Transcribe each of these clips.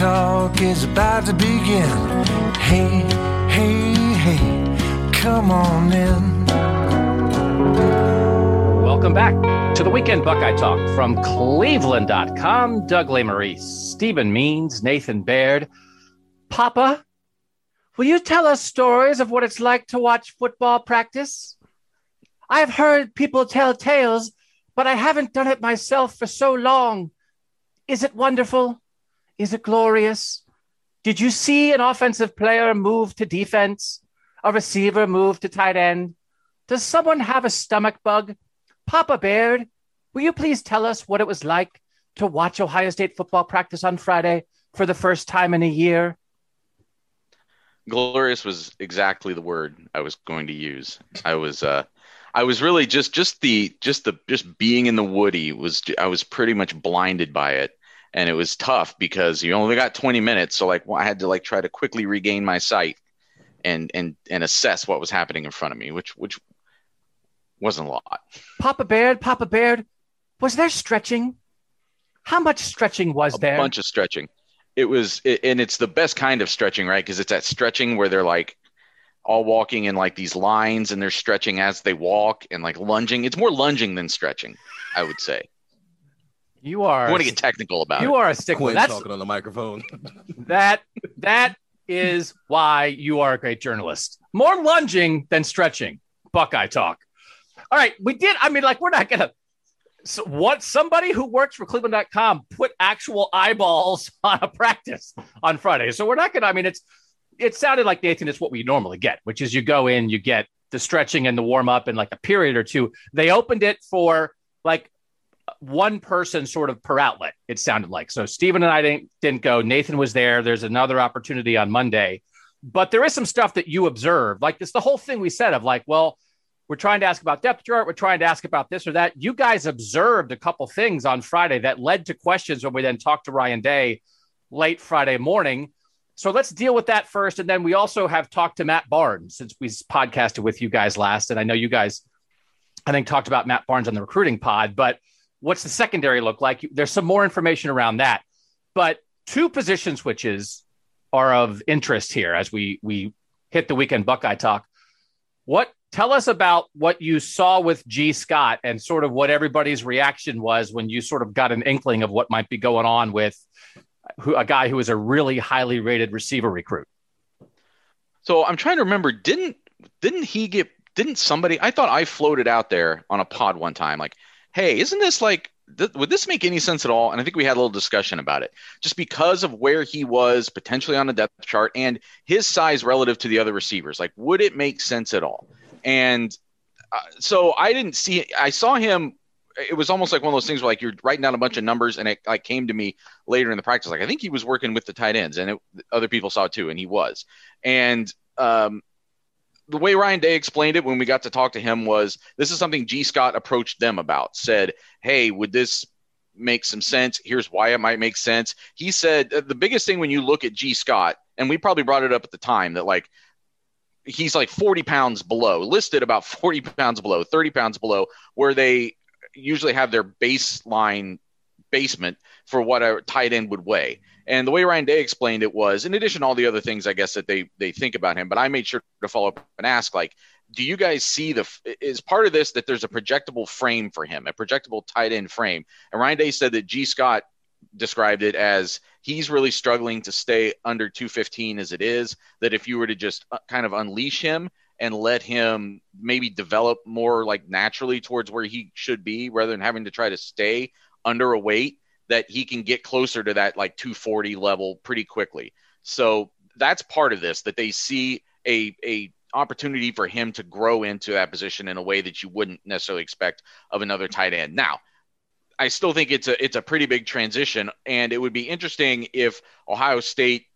Talk is about to begin. Hey, hey, hey, come on in. Welcome back to the Weekend Buckeye Talk from Cleveland.com. Doug Lesmerises, Stephen Means, Nathan Baird. Papa, will you tell us stories of what it's like to watch football practice? I've heard people tell tales, but I haven't done it myself for so long. Is it wonderful? Is it glorious? Did you see an offensive player move to defense? A receiver move to tight end? Does someone have a stomach bug? Papa Baird, will you please tell us what it was like to watch Ohio State football practice on Friday for the first time in a year? glorious was exactly the word I was going to use. I was uh I was really just just the just the just being in the Woody was I was pretty much blinded by it and it was tough because you only got 20 minutes so like I had to like try to quickly regain my sight and and and assess what was happening in front of me which which wasn't a lot. Papa Baird, Papa Baird, was there stretching? How much stretching was there? a bunch of stretching. It was, it, and it's the best kind of stretching, right? Because it's that stretching where they're like all walking in like these lines and they're stretching as they walk and like lunging. It's more lunging than stretching, I would say. You are I want to get technical about you it. are a stickler. Quinn That's talking on the microphone. that that is why you are a great journalist. More lunging than stretching. Buckeye talk. All right, we did. I mean, like, we're not gonna. So what somebody who works for Cleveland.com put actual eyeballs on a practice on Friday. So we're not gonna. I mean, it's it sounded like Nathan. It's what we normally get, which is you go in, you get the stretching and the warm up in like a period or two. They opened it for like one person sort of per outlet. It sounded like so. Stephen and I didn't didn't go. Nathan was there. There's another opportunity on Monday, but there is some stuff that you observed. Like it's the whole thing we said of like, well, we're trying to ask about depth chart. We're trying to ask about this or that. You guys observed a couple things on Friday that led to questions when we then talked to Ryan Day late Friday morning. So let's deal with that first. And then we also have talked to Matt Barnes since we podcasted with you guys last. And I know you guys, I think, talked about Matt Barnes on the recruiting pod, but what's the secondary look like? There's some more information around that. But two position switches are of interest here as we we hit the weekend Buckeye talk. What tell us about what you saw with Gee Scott and sort of what everybody's reaction was when you sort of got an inkling of what might be going on with who, a guy who is a really highly rated receiver recruit. So I'm trying to remember. Didn't didn't he get? Didn't somebody? I thought I floated out there on a pod one time. Like, hey, isn't this like? Th- would this make any sense at all? And I think we had a little discussion about it, just because of where he was potentially on the depth chart and his size relative to the other receivers. Like, would it make sense at all? And uh, so I didn't see. I saw him. It was almost like one of those things where like you're writing down a bunch of numbers, and it like came to me later in the practice. Like I think he was working with the tight ends, and it, other people saw it too, and he was. And um, the way Ryan Day explained it when we got to talk to him was this is something Gee Scott approached them about. Said, "Hey, would this make some sense? Here's why it might make sense." He said the biggest thing when you look at Gee Scott, and we probably brought it up at the time that like he's like 40 pounds below, listed about 40 pounds below, 30 pounds below, where they usually have their baseline basement for what a tight end would weigh. And the way Ryan Day explained it was, in addition to all the other things, I guess that they they think about him. But I made sure to follow up and ask, like, do you guys see the is part of this that there's a projectable frame for him, a projectable tight end frame? And Ryan Day said that Gee Scott described it as he's really struggling to stay under 215 as it is. That if you were to just uh, kind of unleash him and let him maybe develop more like naturally towards where he should be, rather than having to try to stay under a weight that he can get closer to that like 240 level pretty quickly. So that's part of this that they see a a opportunity for him to grow into that position in a way that you wouldn't necessarily expect of another tight end. Now, I still think it's a it's a pretty big transition, and it would be interesting if Ohio State,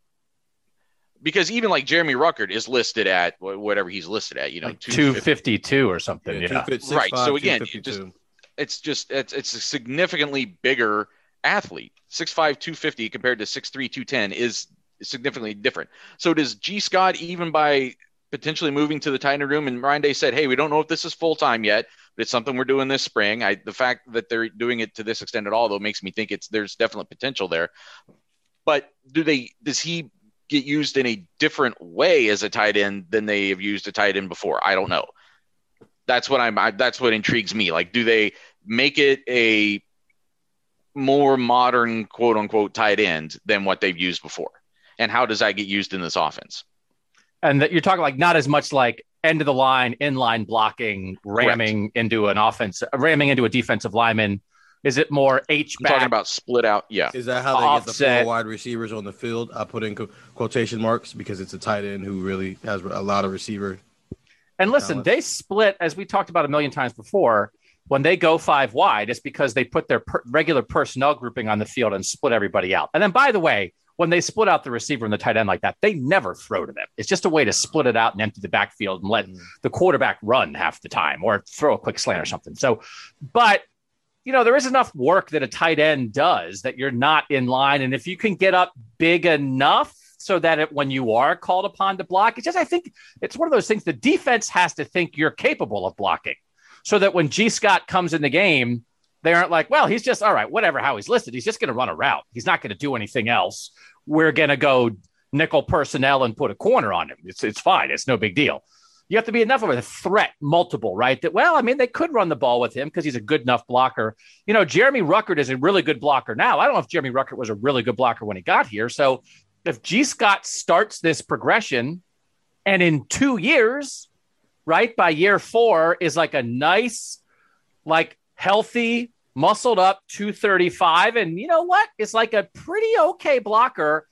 because even like Jeremy Ruckert is listed at whatever he's listed at, you know, like two fifty two or something. Yeah, yeah. right. so again, just, it's just it's it's a significantly bigger athlete. 6'5", 250 compared to 6'3", 210 is significantly different. So does Gee Scott, even by potentially moving to the tight end room. And Ryan Day said, "Hey, we don't know if this is full time yet, but it's something we're doing this spring." I the fact that they're doing it to this extent at all, though, makes me think it's there's definite potential there. But do they? Does he get used in a different way as a tight end than they have used a tight end before? I don't know. That's what I'm. I, that's what intrigues me. Like, do they make it a more modern quote unquote tight end than what they've used before? And how does that get used in this offense? and that you're talking like not as much like end of the line, inline blocking, ramming Correct. into an offense, ramming into a defensive lineman. Is it more H back? Talking about split out, yeah. Is that how they offset. get the four wide receivers on the field? I put in quotation marks because it's a tight end who really has a lot of receiver. And listen, talent. they split as we talked about a million times before. When they go five wide, it's because they put their per- regular personnel grouping on the field and split everybody out. And then, by the way, when they split out the receiver and the tight end like that, they never throw to them. It's just a way to split it out and empty the backfield and let mm. the quarterback run half the time or throw a quick slant or something. So, but you know, there is enough work that a tight end does that you're not in line. And if you can get up big enough so that it, when you are called upon to block, it's just, I think it's one of those things the defense has to think you're capable of blocking so that when Gee Scott comes in the game, they aren't like, well, he's just all right, whatever how he's listed. He's just going to run a route. He's not going to do anything else. We're going to go nickel personnel and put a corner on him. It's it's fine. It's no big deal. You have to be enough of a threat, multiple, right? That well, I mean, they could run the ball with him because he's a good enough blocker. You know, Jeremy Ruckert is a really good blocker now. I don't know if Jeremy Ruckert was a really good blocker when he got here. So if Gee Scott starts this progression, and in two years, right by year four, is like a nice, like healthy muscled up 235. And you know what? It's like a pretty okay blocker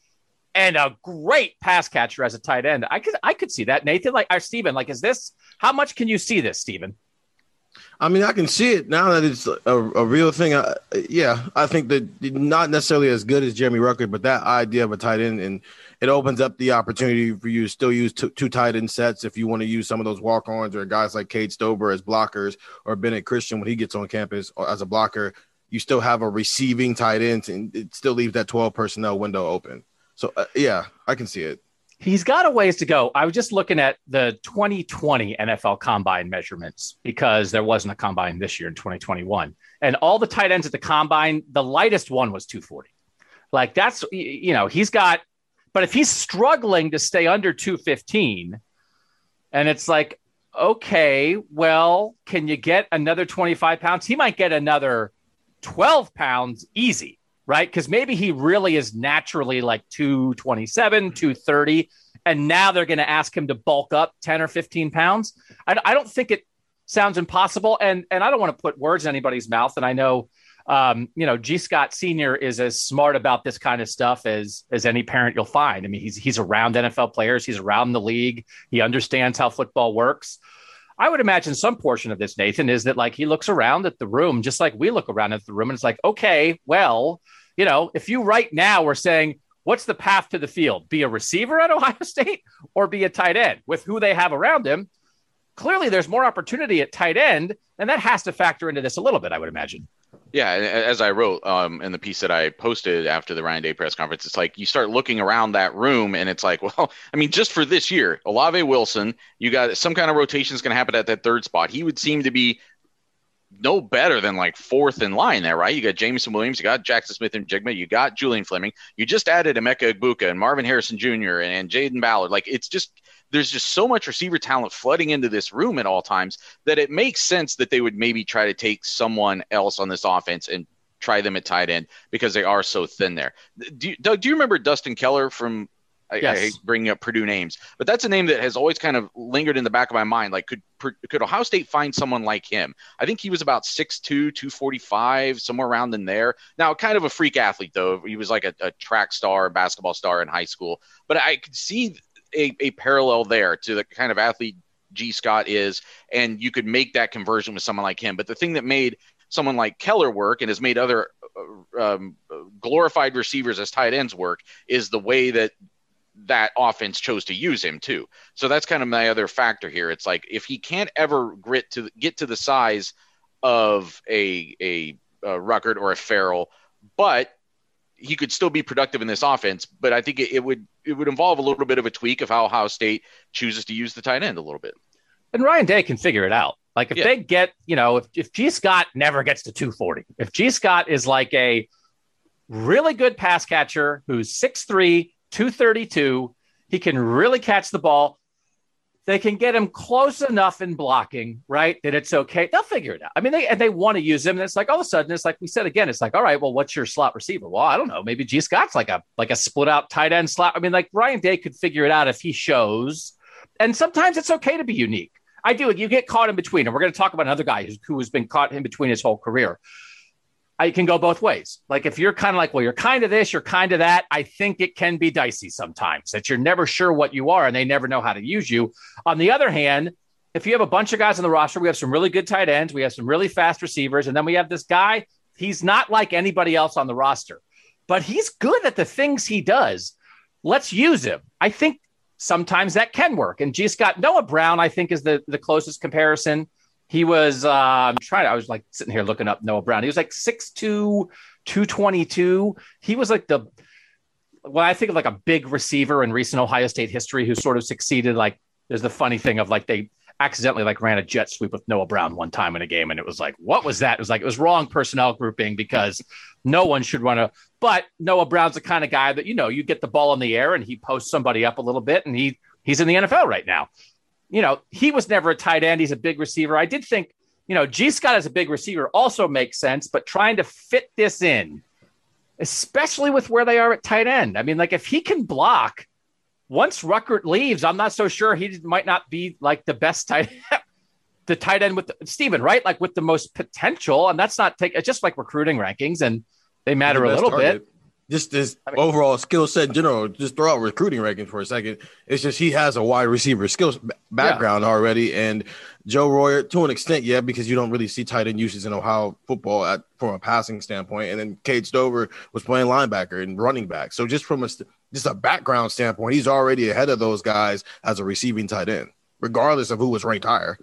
and a great pass catcher as a tight end. I could I could see that. Nathan, like or Steven, like is this how much can you see this, Steven? I mean, I can see it now that it's a, a real thing. I, yeah, I think that not necessarily as good as Jeremy Ruckert, but that idea of a tight end and it opens up the opportunity for you to still use two, two tight end sets if you want to use some of those walk ons or guys like Cade Stover as blockers or Ben Christman when he gets on campus as a blocker. You still have a receiving tight end and it still leaves that 12 personnel window open. So, uh, yeah, I can see it. He's got a ways to go. I was just looking at the 2020 NFL combine measurements because there wasn't a combine this year in 2021. And all the tight ends at the combine, the lightest one was 240. Like that's, you know, he's got but if he's struggling to stay under 215, and it's like, okay, well, can you get another 25 pounds? He might get another 12 pounds easy, right? Because maybe he really is naturally like 227, 230. And now they're going to ask him to bulk up 10 or 15 pounds. I, I don't think it sounds impossible. And, and I don't want to put words in anybody's mouth. And I know um, you know, Gee Scott Senior is as smart about this kind of stuff as as any parent you'll find. I mean, he's he's around NFL players, he's around the league, he understands how football works. I would imagine some portion of this, Nathan, is that like he looks around at the room just like we look around at the room, and it's like, okay, well, you know, if you right now were saying, what's the path to the field? Be a receiver at Ohio State or be a tight end with who they have around him? Clearly, there's more opportunity at tight end, and that has to factor into this a little bit, I would imagine. Yeah, as I wrote um, in the piece that I posted after the Ryan Day press conference, it's like you start looking around that room, and it's like, well, I mean, just for this year, Olave Wilson, you got some kind of rotation is going to happen at that third spot. He would seem to be no better than like fourth in line there, right? You got Jameson Williams, you got Jackson Smith-Njigba, you got Julian Fleming, you just added Emeka Egbuka and Marvin Harrison Jr. and Jayden Ballard. Like it's just there's just so much receiver talent flooding into this room at all times that it makes sense that they would maybe try to take someone else on this offense and try them at tight end because they are so thin there. Do you, Doug, do you remember Dustin Keller from I, Yes. I hate bringing up Purdue names, but that's a name that has always kind of lingered in the back of my mind. Like, could could Ohio State find someone like him? I think he was about 6'2", 245, somewhere around in there. Now, kind of a freak athlete though. He was like a, a track star, basketball star in high school, but I could see a, a parallel there to the kind of athlete Gee Scott is, and you could make that conversion with someone like him. But the thing that made someone like Keller work and has made other uh, um, glorified receivers as tight ends work is the way that that offense chose to use him too. So that's kind of my other factor here. It's like if he can't ever grit to get to the size of a a, a Ruckert or a Farrell, but he could still be productive in this offense. But I think it, it would it would involve a little bit of a tweak of how Ohio State chooses to use the tight end a little bit. And Ryan Day can figure it out. Like if Yeah. they get, you know, if, if Gee Scott never gets to 240, if Gee Scott is like a really good pass catcher who's 6'3, 232, he can really catch the ball. They can get him close enough in blocking, right? That it's okay. They'll figure it out. I mean, they and they want to use him. And it's like all of a sudden, it's like we said again, it's like, all right, well, what's your slot receiver? Well, I don't know. Maybe Gee Scott's like a like a split out tight end slot. I mean, like Ryan Day could figure it out if he shows. And sometimes it's okay to be unique. I do. You get caught in between, and we're going to talk about another guy who has been caught in between his whole career. I can go both ways. Like if you're kind of like, well, you're kind of this, you're kind of that. I think it can be dicey sometimes that you're never sure what you are, and they never know how to use you. On the other hand, if you have a bunch of guys on the roster, we have some really good tight ends, we have some really fast receivers, and then we have this guy. He's not like anybody else on the roster, but he's good at the things he does. Let's use him. I think sometimes that can work. And Gee Scott Noah Brown, I think, is the the closest comparison. He was uh, trying. I was like sitting here looking up Noah Brown. He was like 6'2", 222. He was like the well, I think of like a big receiver in recent Ohio State history who sort of succeeded. Like there's the funny thing of like they accidentally like ran a jet sweep with Noah Brown one time in a game, and it was like, what was that? It was like it was wrong personnel grouping because no one should run a. But Noah Brown's the kind of guy that you know you get the ball in the air and he posts somebody up a little bit, and he he's in the NFL right now. You know he was never a tight end. He's a big receiver. I did think you know Gee Scott as a big receiver also makes sense, but trying to fit this in, especially with where they are at tight end. I mean, like if he can block. Once Ruckert leaves, I'm not so sure he might not be like the best tight the tight end with the, Steven, right? Like with the most potential. And that's not take it's just like recruiting rankings and they matter the a little target. bit. Just this I mean- overall skill set in general. Just throw out recruiting rankings for a second. It's just he has a wide receiver skills background already, and Joe Royer to an extent, yeah, because you don't really see tight end uses in Ohio football at from a passing standpoint. And then Cade Stover was playing linebacker and running back, so just from a just a background standpoint, he's already ahead of those guys as a receiving tight end, regardless of who was ranked higher.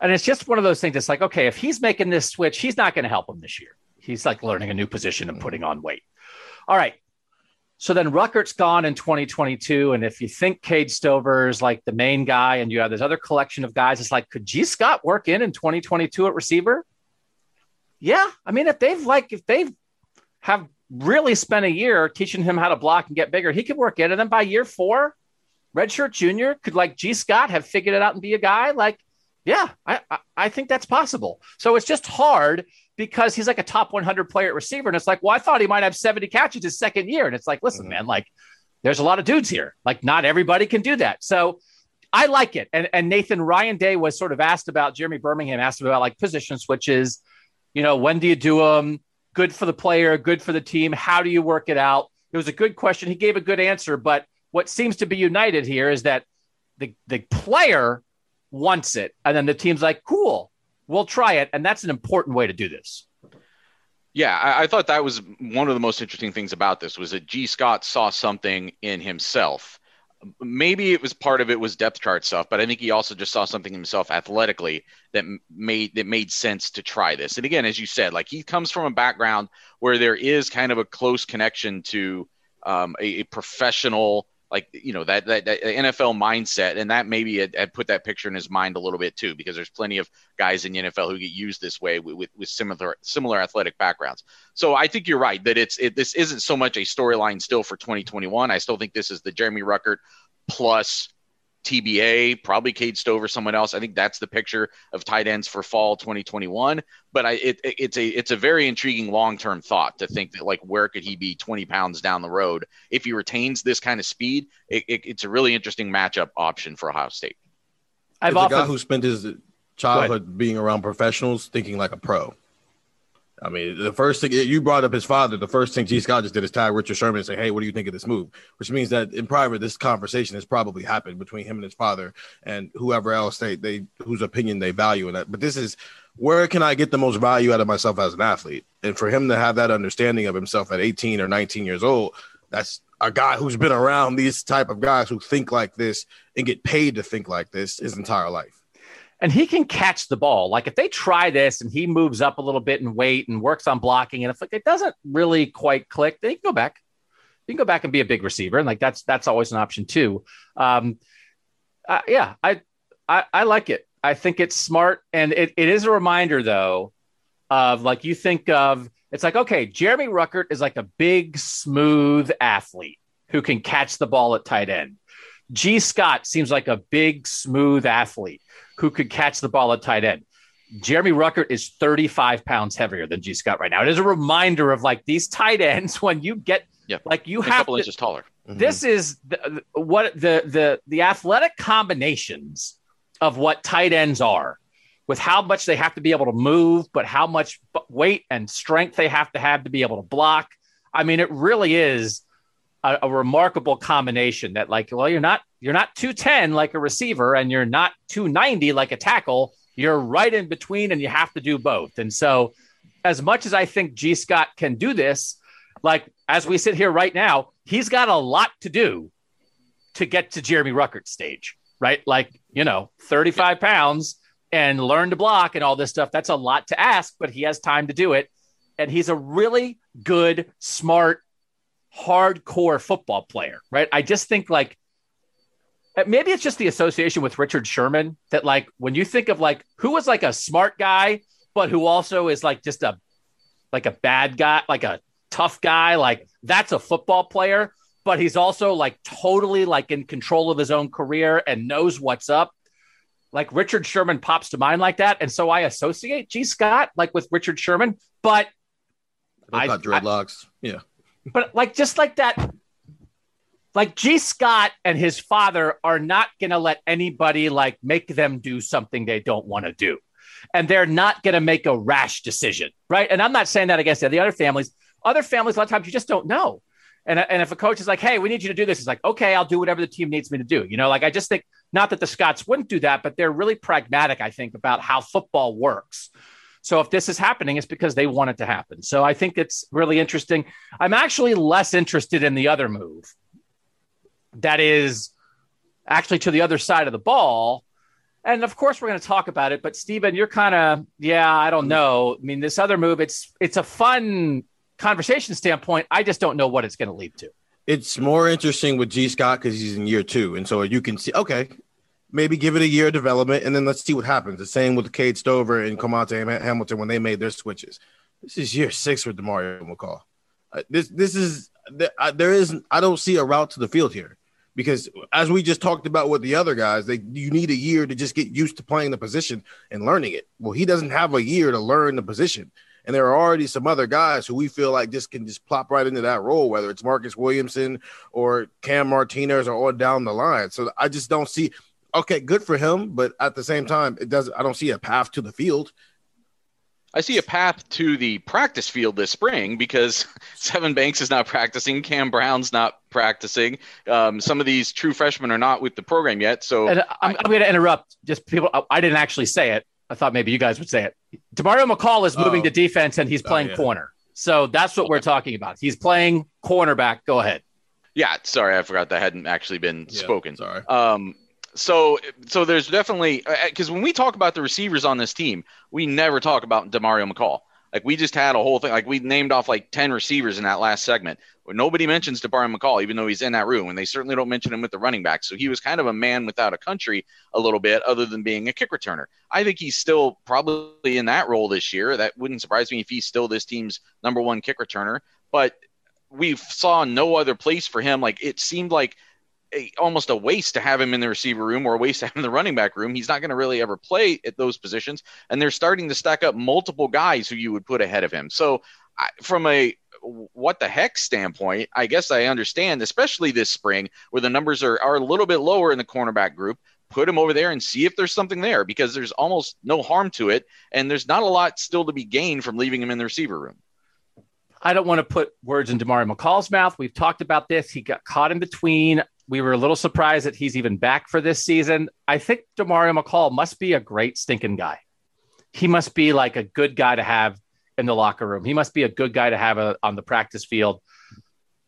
And it's just one of those things. It's like, okay, if he's making this switch, he's not going to help him this year. He's like learning a new position and putting on weight. All right. So then Ruckert's gone in 2022. And if you think Cade Stover is like the main guy and you have this other collection of guys, it's like, could Gee Scott work in in 2022 at receiver? Yeah. I mean, if they've like, if they've have really spent a year teaching him how to block and get bigger, he could work in. And then by year four, Redshirt Junior could like Gee Scott have figured it out and be a guy like, yeah, I, I, I think that's possible. So it's just hard because he's like a top 100 player at receiver. And it's like, well, I thought he might have 70 catches his second year. And it's like, listen, Mhm. man, like there's a lot of dudes here. Like not everybody can do that. So I like it. And, and Nathan Ryan Day was sort of asked about Jeremy Birmingham asked about like position switches. You know, when do you do them? Good for the player, good for the team. How do you work it out? It was a good question. He gave a good answer. But what seems to be united here is that the, the player wants it. And then the team's like, cool, we'll try it. And that's an important way to do this. Yeah, I, I thought that was one of the most interesting things about this was that Gee Scott saw something in himself. Maybe it was part of it was depth chart stuff, but I think he also just saw something himself athletically that made that made sense to try this. And again, as you said, like he comes from a background where there is kind of a close connection to um, a, a professional, like you know that, that that NFL mindset, and that maybe had, had put that picture in his mind a little bit too, because there's plenty of guys in the NFL who get used this way with, with, with similar similar athletic backgrounds. So I think you're right that it's it, this isn't so much a storyline still for 2021. I still think this is the Jeremy Ruckert plus TBA, probably Cade Stover, someone else. I think that's the picture of tight ends for fall 2021. But I, it, it's a it's a very intriguing long term thought to think that like where could he be 20 pounds down the road if he retains this kind of speed? It, it, it's a really interesting matchup option for Ohio State. I've it's often, a guy who spent his childhood being around professionals, thinking like a pro. I mean, the first thing you brought up his father, the first thing Gee Scott just did is tag Richard Sherman and say, Hey, what do you think of this move? Which means that in private, this conversation has probably happened between him and his father and whoever else they, they whose opinion they value in that. But this is where can I get the most value out of myself as an athlete? And for him to have that understanding of himself at 18 or 19 years old, that's a guy who's been around these type of guys who think like this and get paid to think like this his entire life and he can catch the ball. Like if they try this and he moves up a little bit and weight and works on blocking, and if like it doesn't really quite click, then he can go back. You can go back and be a big receiver, and like that's that's always an option too. Um, uh, yeah, I, I I like it. I think it's smart, and it, it is a reminder though of like you think of it's like okay, Jeremy Ruckert is like a big smooth athlete who can catch the ball at tight end. Gee Scott seems like a big smooth athlete who could catch the ball at tight end. Jeremy Ruckert is 35 pounds heavier than Gee Scott right now. It is a reminder of like these tight ends when you get yeah. like you a have couple to, inches taller. Mm-hmm. This is the, what the the the athletic combinations of what tight ends are with how much they have to be able to move, but how much weight and strength they have to have to be able to block. I mean, it really is a, a, remarkable combination that like well you're not you're not 210 like a receiver and you're not 290 like a tackle you're right in between and you have to do both and so as much as i think Gee Scott can do this like as we sit here right now he's got a lot to do to get to jeremy ruckert's stage right like you know 35 pounds and learn to block and all this stuff that's a lot to ask but he has time to do it and he's a really good smart hardcore football player, right? I just think like Uh, maybe it's just the association with Richard Sherman that like when you think of like who was like a smart guy, but who also is like just a like a bad guy, like a tough guy, like that's a football player, but he's also like totally like in control of his own career and knows what's up. Like Richard Sherman pops to mind like that. And so I associate Gee Scott like with Richard Sherman, but I got dreadlocks. I, yeah but like just like that like Gee Scott and his father are not going to let anybody like make them do something they don't want to do. And they're not going to make a rash decision, right? And I'm not saying that against the other families. Other families, a lot of times you just don't know. And, and if a coach is like, hey, we need you to do this, it's like, okay, I'll do whatever the team needs me to do. You know, like I just think not that the Scotts wouldn't do that, but they're really pragmatic, I think, about how football works. So if this is happening, it's because they want it to happen. So I think it's really interesting. I'm actually less interested in the other move. That is actually to the other side of the ball. And of course we're going to talk about it, but Stephen, you're kind of yeah, I don't know. I mean, this other move, it's it's a fun conversation standpoint. I just don't know what it's going to lead to. It's more interesting with Gee Scott because he's in year two, and so you can see okay, maybe give it a year of development, and then let's see what happens. The same with Cade Stover and Cormontae Hamilton when they made their switches. This is year six for Demario McCall. Uh, this this is uh, there is I don't see a route to the field here because as we just talked about with the other guys, they you need a year to just get used to playing the position and learning it. Well, he doesn't have a year to learn the position. And there are already some other guys who we feel like just can just plop right into that role, whether it's Marcus Williamson or Cam Martinez or all down the line. So I just don't see okay, good for him, but at the same time, it doesn't. I don't see a path to the field. I see a path to the practice field this spring because Sevyn Banks is not practicing, Cam Brown's not practicing. Um, some of these true freshmen are not with the program yet. So and I'm, I'm going to interrupt. Just people, I didn't actually say it. I thought maybe you guys would say it. Demario McCall is moving oh. to defense and he's oh, playing oh, yeah. corner. So that's what okay. we're talking about. He's playing cornerback. Go ahead. Yeah, sorry, I forgot that hadn't actually been yeah, spoken. Sorry. Um, so so there's definitely because uh, when we talk about the receivers on this team, we never talk about Demario McCall. Like we just had a whole thing. Like we named off like ten receivers in that last segment. Nobody mentions Demario McCall, even though he's in that room, and they certainly don't mention him with the running back. So he was kind of a man without a country a little bit, other than being a kick returner. I think he's still probably in that role this year. That wouldn't surprise me if he's still this team's number one kick returner. But we saw no other place for him. Like it seemed like a, almost a waste to have him in the receiver room or a waste to have him in the running back room. He's not going to really ever play at those positions, and they're starting to stack up multiple guys who you would put ahead of him. So, I, from a what the heck standpoint, I guess I understand, especially this spring where the numbers are, are a little bit lower in the cornerback group. Put him over there and see if there's something there because there's almost no harm to it. And there's not a lot still to be gained from leaving him in the receiver room. I don't want to put words in Demario McCall's mouth. We've talked about this. He got caught in between. We were a little surprised that he's even back for this season. I think Demario McCall must be a great stinking guy. He must be like a good guy to have in the locker room. He must be a good guy to have a, on the practice field.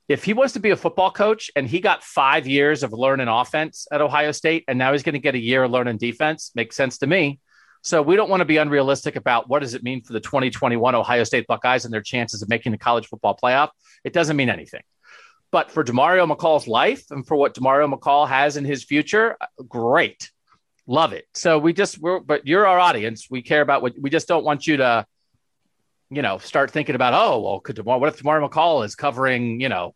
If he wants to be a football coach and he got five years of learning offense at Ohio State and now he's going to get a year of learning defense, makes sense to me. So we don't want to be unrealistic about what does it mean for the 2021 Ohio State Buckeyes and their chances of making the college football playoff. It doesn't mean anything. But for Demario McCall's life and for what Demario McCall has in his future, uh, great. Love it. So we just we're but you're our audience. We care about what we just don't want you to you know, start thinking about, oh, well, could tomorrow, what if Demario McCall is covering, you know,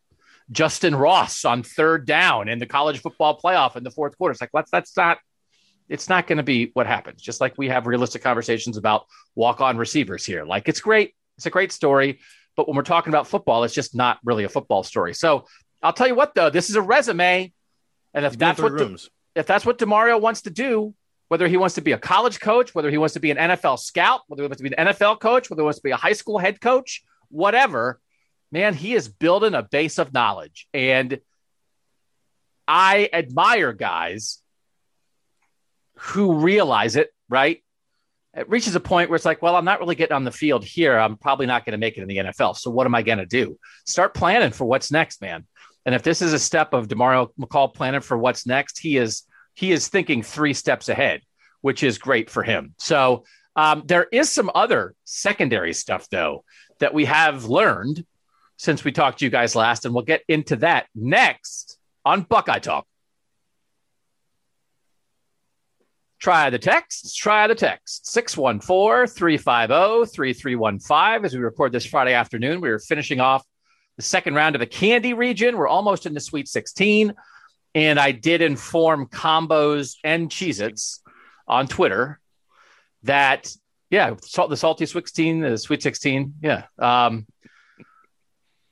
Justyn Ross on third down in the college football playoff in the fourth quarter? It's like, let's, that's not, it's not going to be what happens. Just like we have realistic conversations about walk on receivers here. Like, it's great. It's a great story. But when we're talking about football, it's just not really a football story. So I'll tell you what, though, this is a resume. And if that's what, De- if that's what Demario wants to do, whether he wants to be a college coach, whether he wants to be an NFL scout, whether he wants to be an NFL coach, whether he wants to be a high school head coach, whatever, man, he is building a base of knowledge. And I admire guys who realize it, right? It reaches a point where it's like, well, I'm not really getting on the field here. I'm probably not going to make it in the NFL. So what am I going to do? Start planning for what's next, man. And if this is a step of Demario McCall planning for what's next, he is he is thinking three steps ahead, which is great for him. So um, there is some other secondary stuff, though, that we have learned since we talked to you guys last, and we'll get into that next on Buckeye Talk. Try the text. Try the text. 614 350 3315. As we record this Friday afternoon, we are finishing off the second round of the Candy region. We're almost in the Sweet 16. And I did inform combos and Cheez Its on Twitter that, yeah, the salty 16, the sweet 16. Yeah. Um,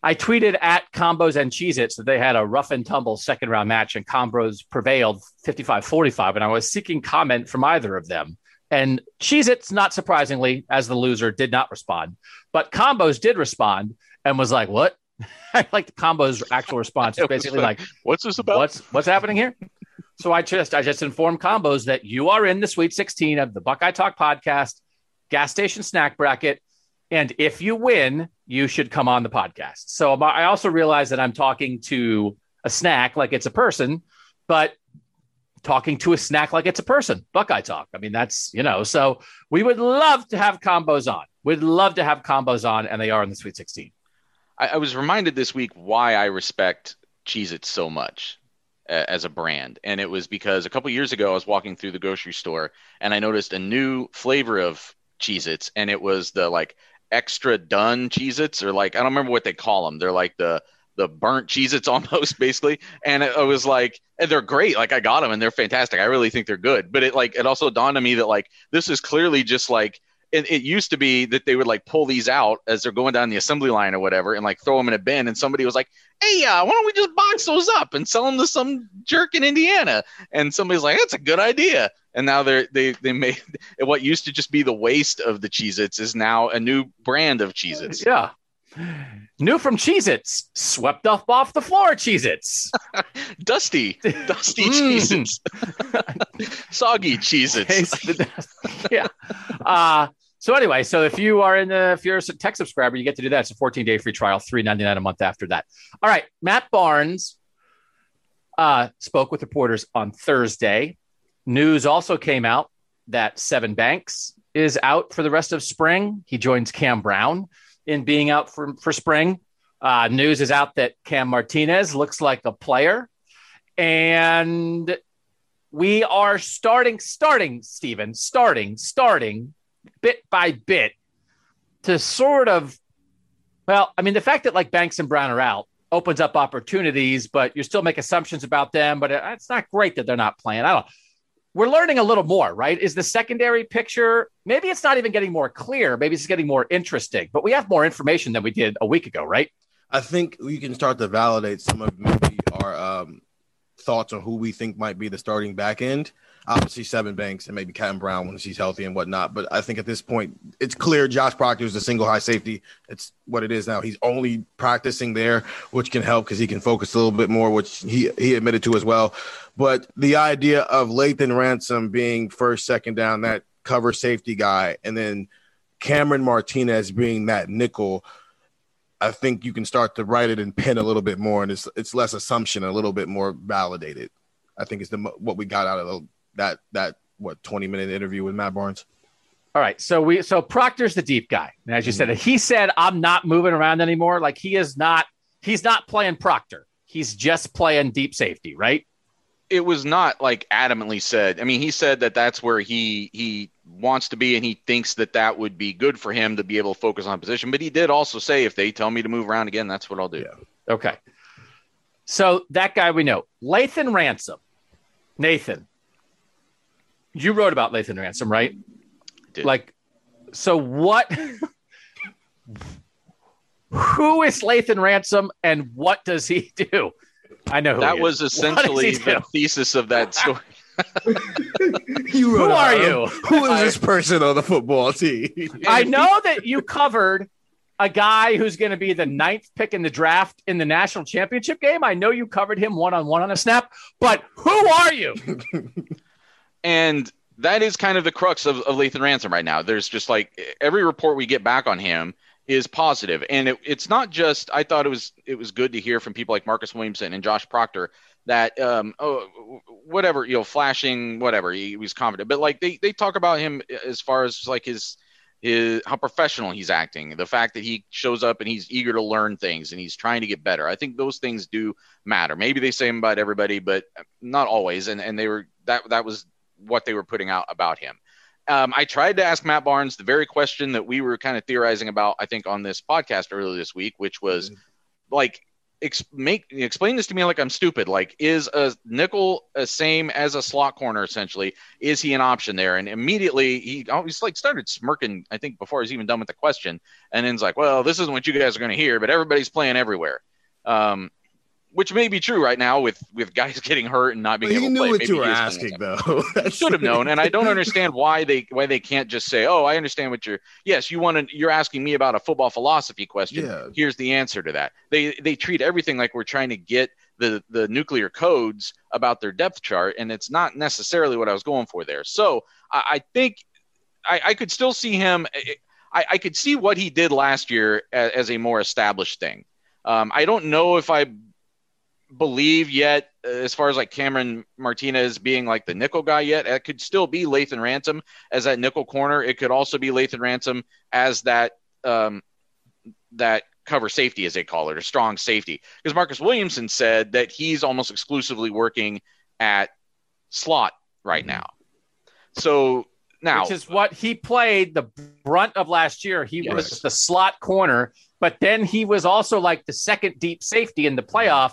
I tweeted at combos and Cheez Its that they had a rough and tumble second round match and combos prevailed 55 45. And I was seeking comment from either of them. And Cheez Its, not surprisingly, as the loser, did not respond. But combos did respond and was like, What? I like the combo's actual response. It's basically like, "What's this about? What's what's happening here?" so I just I just informed combos that you are in the Sweet 16 of the Buckeye Talk podcast, gas station snack bracket, and if you win, you should come on the podcast. So I also realize that I'm talking to a snack like it's a person, but talking to a snack like it's a person. Buckeye Talk. I mean, that's you know. So we would love to have combos on. We'd love to have combos on, and they are in the Sweet 16. I, I was reminded this week why I respect Cheez It so much as a brand. And it was because a couple years ago, I was walking through the grocery store and I noticed a new flavor of Cheez Its, and it was the like extra done Cheez Its, or like, I don't remember what they call them. They're like the, the burnt Cheez Its almost basically. And it, it was like, they're great. Like I got them and they're fantastic. I really think they're good. But it like, it also dawned on me that like, this is clearly just like, it, it, used to be that they would like pull these out as they're going down the assembly line or whatever and like throw them in a bin and somebody was like hey uh, why don't we just box those up and sell them to some jerk in indiana and somebody's like that's a good idea and now they're they they made what used to just be the waste of the Cheez-Its is now a new brand of Cheez-Its. Yeah. New from Cheez Its, swept up off the floor Cheez Its. Dusty, dusty Cheez Its. Soggy Cheez Its. yeah. Uh, so anyway, so if you are in the if you're a tech subscriber, you get to do that. It's a 14 day free trial, three ninety nine a month after that. All right, Matt Barnes uh, spoke with reporters on Thursday. News also came out that Sevyn Banks is out for the rest of spring. He joins Cam Brown in being out for for spring. Uh, news is out that Cam Martinez looks like a player, and we are starting, starting, Stephen, starting, starting bit by bit to sort of, well, I mean, the fact that like Banks and Brown are out opens up opportunities, but you still make assumptions about them. But it's not great that they're not playing. I don't. We're learning a little more, right? Is the secondary picture maybe it's not even getting more clear? Maybe it's getting more interesting, but we have more information than we did a week ago, right? I think we can start to validate some of maybe our um, thoughts on who we think might be the starting back end. Obviously, Sevyn Banks and maybe Captain Brown when she's healthy and whatnot. But I think at this point, it's clear Josh Proctor is the single high safety. It's what it is now. He's only practicing there, which can help because he can focus a little bit more, which he, he admitted to as well. But the idea of Lathan Ransom being first, second down, that cover safety guy, and then Cameron Martinez being that nickel – I think you can start to write it in pen a little bit more, and it's it's less assumption, a little bit more validated. I think it's the what we got out of the, that that what twenty minute interview with Matt Barnes. All right, so we so Proctor's the deep guy, and as you mm-hmm. said, he said I'm not moving around anymore. Like he is not, he's not playing Proctor. He's just playing deep safety, right? It was not like adamantly said. I mean, he said that that's where he he wants to be and he thinks that that would be good for him to be able to focus on position. But he did also say if they tell me to move around again, that's what I'll do. Yeah. Okay. So that guy we know, Lathan Ransom. Nathan, you wrote about Lathan Ransom, right? Like, so what? who is Lathan Ransom and what does he do? I know that was essentially the thesis of that story. you Who are you? Who is this person on the football team? I know that you covered a guy who's going to be the ninth pick in the draft in the national championship game. I know you covered him one on one on a snap, but who are you? and that is kind of the crux of, of Lathan Ransom right now. There's just like every report we get back on him is positive, and it, it's not just. I thought it was it was good to hear from people like Marcus Williamson and Josh Proctor that um oh whatever you know flashing whatever he, he was confident but like they they talk about him as far as like his his how professional he's acting the fact that he shows up and he's eager to learn things and he's trying to get better i think those things do matter maybe they say them about everybody but not always and and they were that that was what they were putting out about him um, I tried to ask Matt Barnes the very question that we were kind of theorizing about, I think, on this podcast earlier this week, which was mm-hmm. like, ex- make explain this to me like I'm stupid. Like, is a nickel the same as a slot corner? Essentially, is he an option there? And immediately he always like started smirking. I think before he's even done with the question, and then he's like, "Well, this isn't what you guys are going to hear, but everybody's playing everywhere." Um, which may be true right now with with guys getting hurt and not being able to play. He knew what Maybe you were asking, though. should have known, and I don't understand why they why they can't just say, "Oh, I understand what you're." Yes, you want to. You're asking me about a football philosophy question. Yeah. Here's the answer to that. They they treat everything like we're trying to get the the nuclear codes about their depth chart, and it's not necessarily what I was going for there. So I, I think I, I could still see him. I, I could see what he did last year as, as a more established thing. Um, I don't know if I believe yet uh, as far as like Cameron Martinez being like the nickel guy yet. It could still be Lathan Ransom as that nickel corner. It could also be Lathan Ransom as that um, that cover safety, as they call it, a strong safety. Because Marcus Williamson said that he's almost exclusively working at slot right now. So now, which is what he played the brunt of last year. He yes. was the slot corner, but then he was also like the second deep safety in the playoff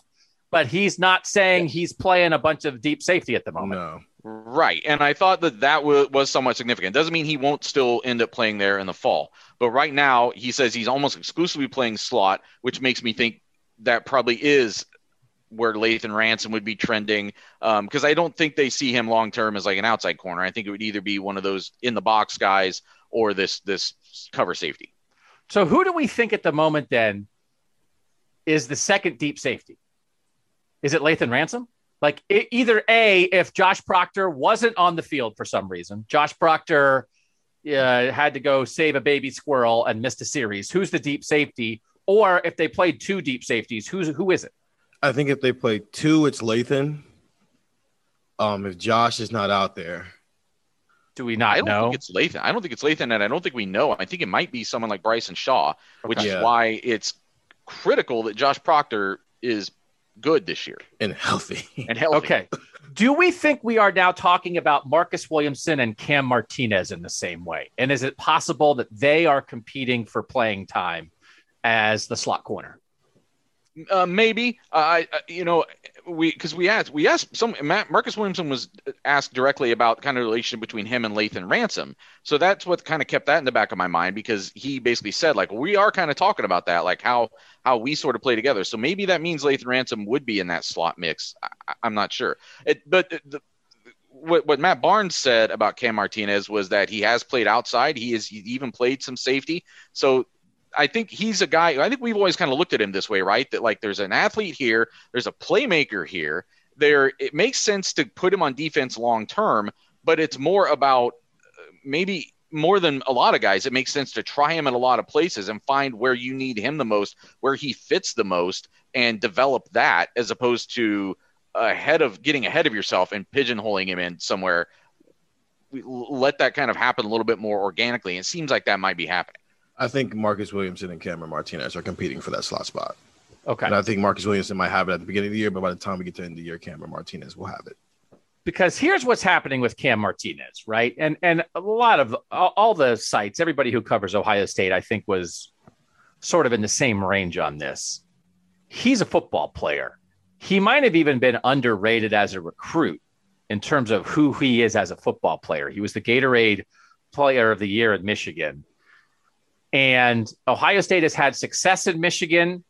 but he's not saying he's playing a bunch of deep safety at the moment. No. Right. And I thought that that w- was somewhat significant. Doesn't mean he won't still end up playing there in the fall. But right now, he says he's almost exclusively playing slot, which makes me think that probably is where Lathan Ransom would be trending. Because um, I don't think they see him long term as like an outside corner. I think it would either be one of those in the box guys or this this cover safety. So who do we think at the moment then is the second deep safety? Is it Lathan Ransom? Like it, either A, if Josh Proctor wasn't on the field for some reason, Josh Proctor uh, had to go save a baby squirrel and missed a series. Who's the deep safety? Or if they played two deep safeties, who's who is it? I think if they play two, it's Lathan. Um, if Josh is not out there, do we not I don't know? think it's Lathan. I don't think it's Lathan, and I don't think we know. I think it might be someone like Bryson Shaw, which yeah. is why it's critical that Josh Proctor is good this year and healthy. And healthy. Okay. Do we think we are now talking about Marcus Williamson and Cam Martinez in the same way? And is it possible that they are competing for playing time as the slot corner? Uh, maybe I, uh, you know, we because we asked we asked some Matt, Marcus Williamson was asked directly about kind of relationship between him and Lathan Ransom, so that's what kind of kept that in the back of my mind because he basically said like we are kind of talking about that like how how we sort of play together. So maybe that means Lathan Ransom would be in that slot mix. I, am not sure. It, but the, what, what Matt Barnes said about Cam Martinez was that he has played outside. He has even played some safety. So I think he's a guy. I think we've always kind of looked at him this way, right? That like there's an athlete here, there's a playmaker here. There, it makes sense to put him on defense long term, but it's more about uh, maybe more than a lot of guys. It makes sense to try him in a lot of places and find where you need him the most, where he fits the most, and develop that as opposed to ahead of getting ahead of yourself and pigeonholing him in somewhere. Let that kind of happen a little bit more organically. It seems like that might be happening. I think Marcus Williamson and Cameron Martinez are competing for that slot spot. Okay. And I think Marcus Williamson might have it at the beginning of the year, but by the time we get to the end of the year, Cameron Martinez will have it. Because here's what's happening with Cam Martinez, right? And and a lot of all, all the sites, everybody who covers Ohio State, I think was sort of in the same range on this. He's a football player. He might have even been underrated as a recruit in terms of who he is as a football player. He was the Gatorade Player of the Year at Michigan. And Ohio State has had success in Michigan.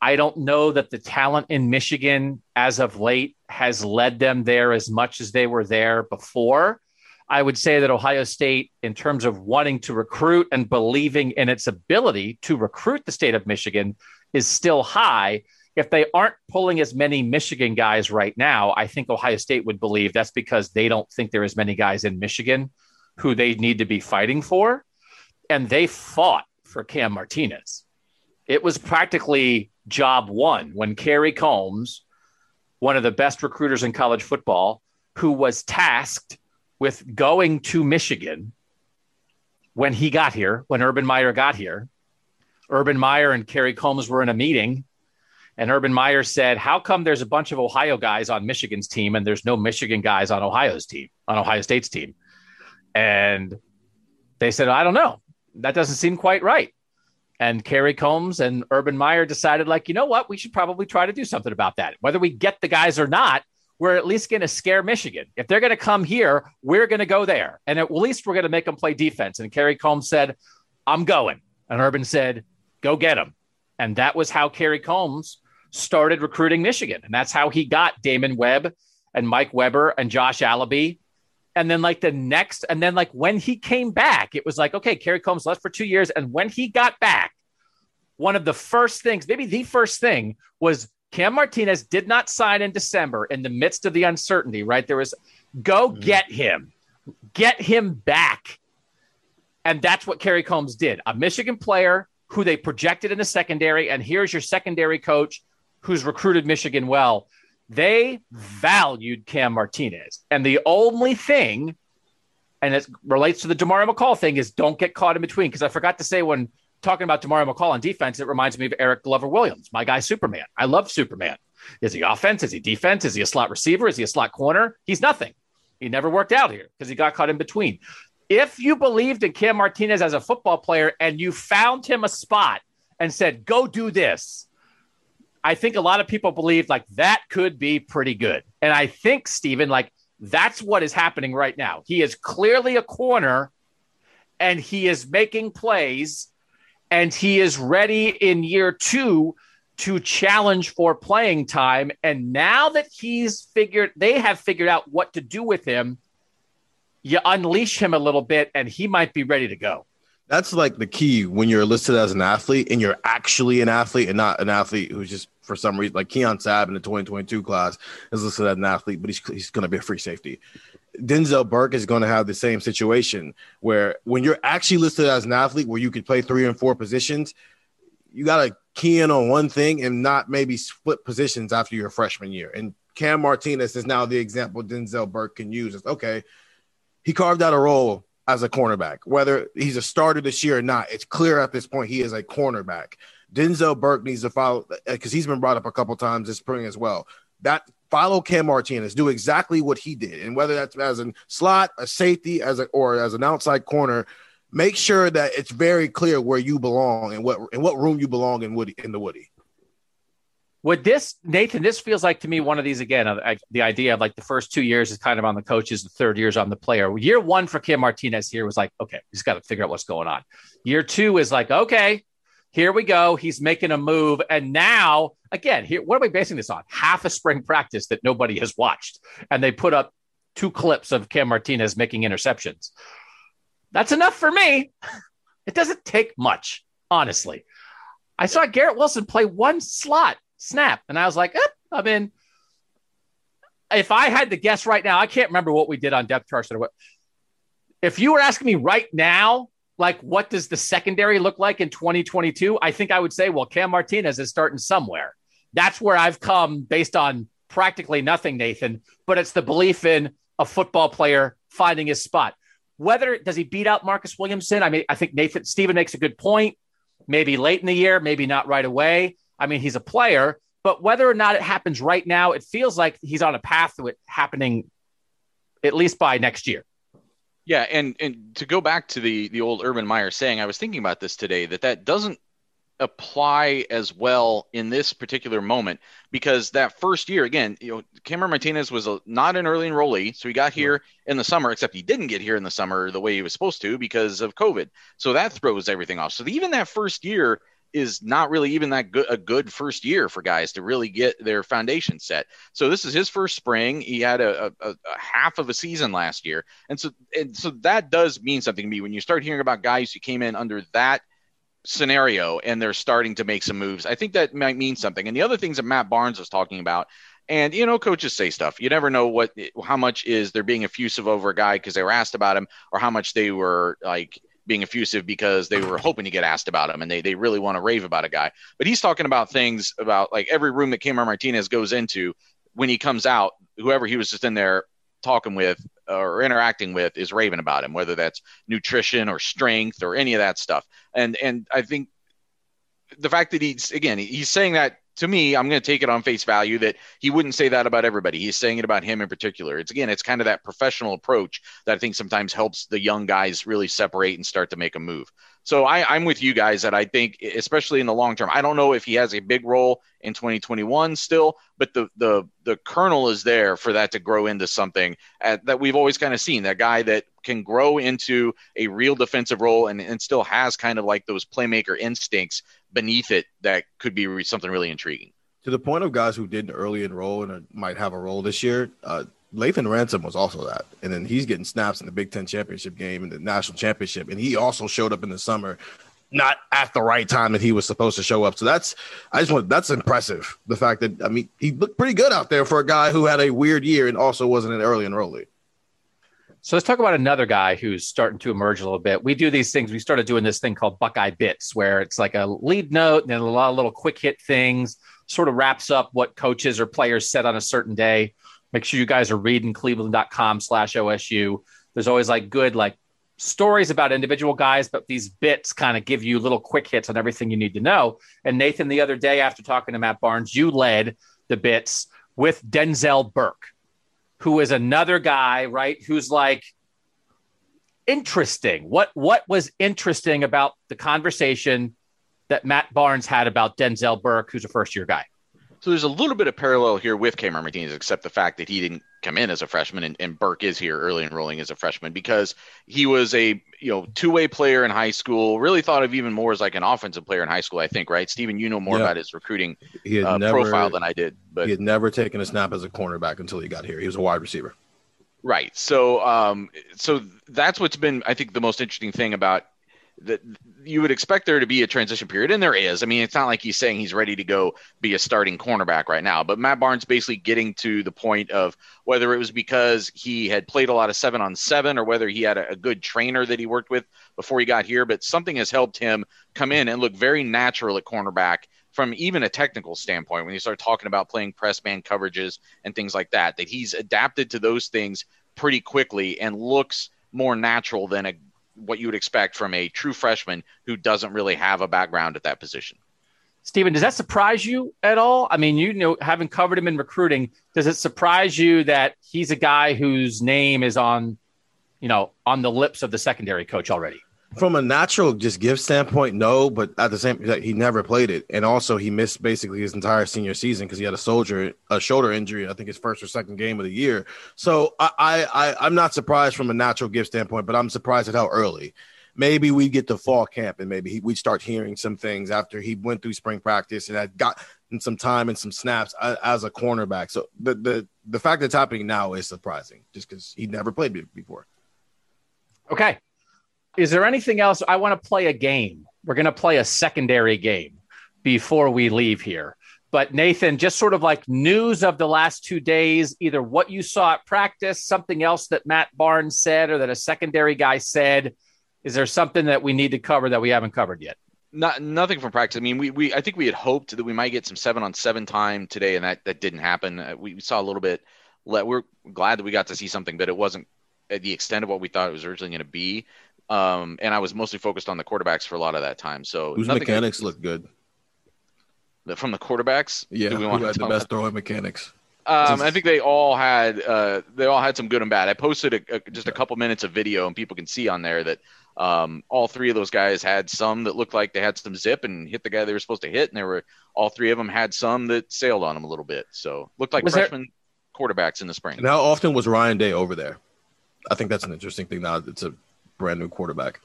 I don't know that the talent in Michigan as of late has led them there as much as they were there before. I would say that Ohio State, in terms of wanting to recruit and believing in its ability to recruit the state of Michigan, is still high. If they aren't pulling as many Michigan guys right now, I think Ohio State would believe that's because they don't think there are as many guys in Michigan who they need to be fighting for and they fought for Cam Martinez. It was practically job one when Kerry Coombs, one of the best recruiters in college football, who was tasked with going to Michigan when he got here, when Urban Meyer got here. Urban Meyer and Kerry Coombs were in a meeting, and Urban Meyer said, How come there's a bunch of Ohio guys on Michigan's team and there's no Michigan guys on Ohio's team, on Ohio State's team? And they said, I don't know that doesn't seem quite right. And Kerry Coombs and Urban Meyer decided, like, you know what, we should probably try to do something about that. Whether we get the guys or not, we're at least going to scare Michigan. If they're going to come here, we're going to go there. And at least we're going to make them play defense. And Kerry Coombs said, I'm going. And Urban said, go get them. And that was how Kerry Coombs started recruiting Michigan. And that's how he got Damon Webb and Mike Weber and Josh Alabi and then like the next, and then like when he came back, it was like, okay, Kerry Coombs left for two years. And when he got back, one of the first things, maybe the first thing was Cam Martinez did not sign in December in the midst of the uncertainty, right? There was go mm-hmm. get him, get him back. And that's what Kerry Coombs did. A Michigan player who they projected in the secondary. And here's your secondary coach who's recruited Michigan well. They valued Cam Martinez. And the only thing, and it relates to the Demario McCall thing, is don't get caught in between. Because I forgot to say when talking about Demario McCall on defense, it reminds me of Eric Glover Williams, my guy Superman. I love Superman. Is he offense? Is he defense? Is he a slot receiver? Is he a slot corner? He's nothing. He never worked out here because he got caught in between. If you believed in Cam Martinez as a football player and you found him a spot and said, go do this, I think a lot of people believe like that could be pretty good. And I think, Stephen, like that's what is happening right now. He is clearly a corner and he is making plays and he is ready in year two to challenge for playing time. And now that he's figured, they have figured out what to do with him, you unleash him a little bit and he might be ready to go. That's like the key when you're listed as an athlete and you're actually an athlete and not an athlete who's just for some reason, like Keon Sabb in the 2022 class is listed as an athlete, but he's, he's going to be a free safety. Denzel Burke is going to have the same situation where when you're actually listed as an athlete where you could play three and four positions, you got to key in on one thing and not maybe split positions after your freshman year. And Cam Martinez is now the example Denzel Burke can use. It's okay. He carved out a role as a cornerback. Whether he's a starter this year or not, it's clear at this point he is a cornerback. Denzel Burke needs to follow uh, because he's been brought up a couple times this spring as well. That follow Cam Martinez, do exactly what he did, and whether that's as a slot, a safety, as a or as an outside corner, make sure that it's very clear where you belong and what and what room you belong in Woody in the Woody. Would this, Nathan, this feels like to me one of these again, I, the idea of like the first two years is kind of on the coaches, the third year is on the player. Year one for Cam Martinez here was like, okay, he's got to figure out what's going on. Year two is like, okay, here we go. He's making a move. And now, again, here, what are we basing this on? Half a spring practice that nobody has watched. And they put up two clips of Cam Martinez making interceptions. That's enough for me. It doesn't take much, honestly. I saw Garrett Wilson play one slot snap, and I was like, eh, I mean, if I had to guess right now, I can't remember what we did on depth charts or what. If you were asking me right now, like what does the secondary look like in 2022? I think I would say, well, Cam Martinez is starting somewhere. That's where I've come based on practically nothing, Nathan, but it's the belief in a football player finding his spot. Whether does he beat out Marcus Williamson? I mean, I think Nathan Stephen makes a good point. Maybe late in the year, maybe not right away. I mean, he's a player, but whether or not it happens right now, it feels like he's on a path to it happening at least by next year. Yeah, and and to go back to the the old Urban Meyer saying, I was thinking about this today that that doesn't apply as well in this particular moment because that first year again you know cameron martinez was a, not an early enrollee so he got here in the summer except he didn't get here in the summer the way he was supposed to because of covid so that throws everything off so even that first year is not really even that good a good first year for guys to really get their foundation set. So this is his first spring. He had a, a, a, half of a season last year, and so and so that does mean something to me when you start hearing about guys who came in under that scenario and they're starting to make some moves. I think that might mean something. And the other things that Matt Barnes was talking about, and you know, coaches say stuff. You never know what how much is they're being effusive over a guy because they were asked about him, or how much they were like being effusive because they were hoping to get asked about him and they, they really want to rave about a guy. But he's talking about things about like every room that Cameron Martinez goes into when he comes out, whoever he was just in there talking with or interacting with is raving about him, whether that's nutrition or strength or any of that stuff. And and I think the fact that he's again he's saying that to me, I'm going to take it on face value that he wouldn't say that about everybody. He's saying it about him in particular. It's again, it's kind of that professional approach that I think sometimes helps the young guys really separate and start to make a move. So I, am with you guys that I think, especially in the long term, I don't know if he has a big role in 2021 still, but the the the kernel is there for that to grow into something at, that we've always kind of seen. That guy that can grow into a real defensive role and, and still has kind of like those playmaker instincts beneath it that could be something really intriguing. To the point of guys who didn't early enroll and might have a role this year, uh, Lathan Ransom was also that. And then he's getting snaps in the Big Ten championship game and the national championship. And he also showed up in the summer, not at the right time that he was supposed to show up. So that's, I just want, that's impressive. The fact that, I mean, he looked pretty good out there for a guy who had a weird year and also wasn't an early enrollee. So let's talk about another guy who's starting to emerge a little bit. We do these things. We started doing this thing called Buckeye Bits, where it's like a lead note and then a lot of little quick hit things, sort of wraps up what coaches or players said on a certain day. Make sure you guys are reading cleveland.com slash OSU. There's always like good like stories about individual guys, but these bits kind of give you little quick hits on everything you need to know. And Nathan, the other day after talking to Matt Barnes, you led the bits with Denzel Burke, who is another guy, right? Who's like interesting. What what was interesting about the conversation that Matt Barnes had about Denzel Burke, who's a first year guy? So there's a little bit of parallel here with Cameron Martinez, except the fact that he didn't come in as a freshman and, and Burke is here early enrolling as a freshman because he was a you know two-way player in high school. Really thought of even more as like an offensive player in high school. I think right, Stephen, you know more yeah. about his recruiting uh, never, profile than I did. But he had never taken a snap as a cornerback until he got here. He was a wide receiver. Right. So um so that's what's been I think the most interesting thing about that you would expect there to be a transition period, and there is. I mean, it's not like he's saying he's ready to go be a starting cornerback right now, but Matt Barnes basically getting to the point of whether it was because he had played a lot of seven on seven or whether he had a, a good trainer that he worked with before he got here, but something has helped him come in and look very natural at cornerback from even a technical standpoint when you start talking about playing press man coverages and things like that, that he's adapted to those things pretty quickly and looks more natural than a what you would expect from a true freshman who doesn't really have a background at that position. Stephen, does that surprise you at all? I mean, you know, having covered him in recruiting, does it surprise you that he's a guy whose name is on, you know, on the lips of the secondary coach already? From a natural just gift standpoint, no, but at the same he never played it, and also he missed basically his entire senior season because he had a soldier a shoulder injury. I think his first or second game of the year. So I, I, I am not surprised from a natural gift standpoint, but I'm surprised at how early. Maybe we get to fall camp and maybe we start hearing some things after he went through spring practice and had got some time and some snaps as a cornerback. So the the the fact that's happening now is surprising, just because he never played before. Okay, is there anything else? I want to play a game. We're going to play a secondary game before we leave here. But Nathan, just sort of like news of the last two days, either what you saw at practice, something else that Matt Barnes said, or that a secondary guy said. Is there something that we need to cover that we haven't covered yet? Not nothing from practice. I mean, we, we I think we had hoped that we might get some seven on seven time today, and that that didn't happen. Uh, we, we saw a little bit. We're glad that we got to see something, but it wasn't at the extent of what we thought it was originally going to be. Um, and I was mostly focused on the quarterbacks for a lot of that time. So whose mechanics look good from the quarterbacks? Yeah, we who had the best throwing mechanics? Um, I think they all had uh, they all had some good and bad. I posted a, a, just a couple minutes of video, and people can see on there that um, all three of those guys had some that looked like they had some zip and hit the guy they were supposed to hit, and there were all three of them had some that sailed on them a little bit. So looked like was freshman there... quarterbacks in the spring. And how often was Ryan Day over there? I think that's an interesting thing. Now it's a brand new quarterback?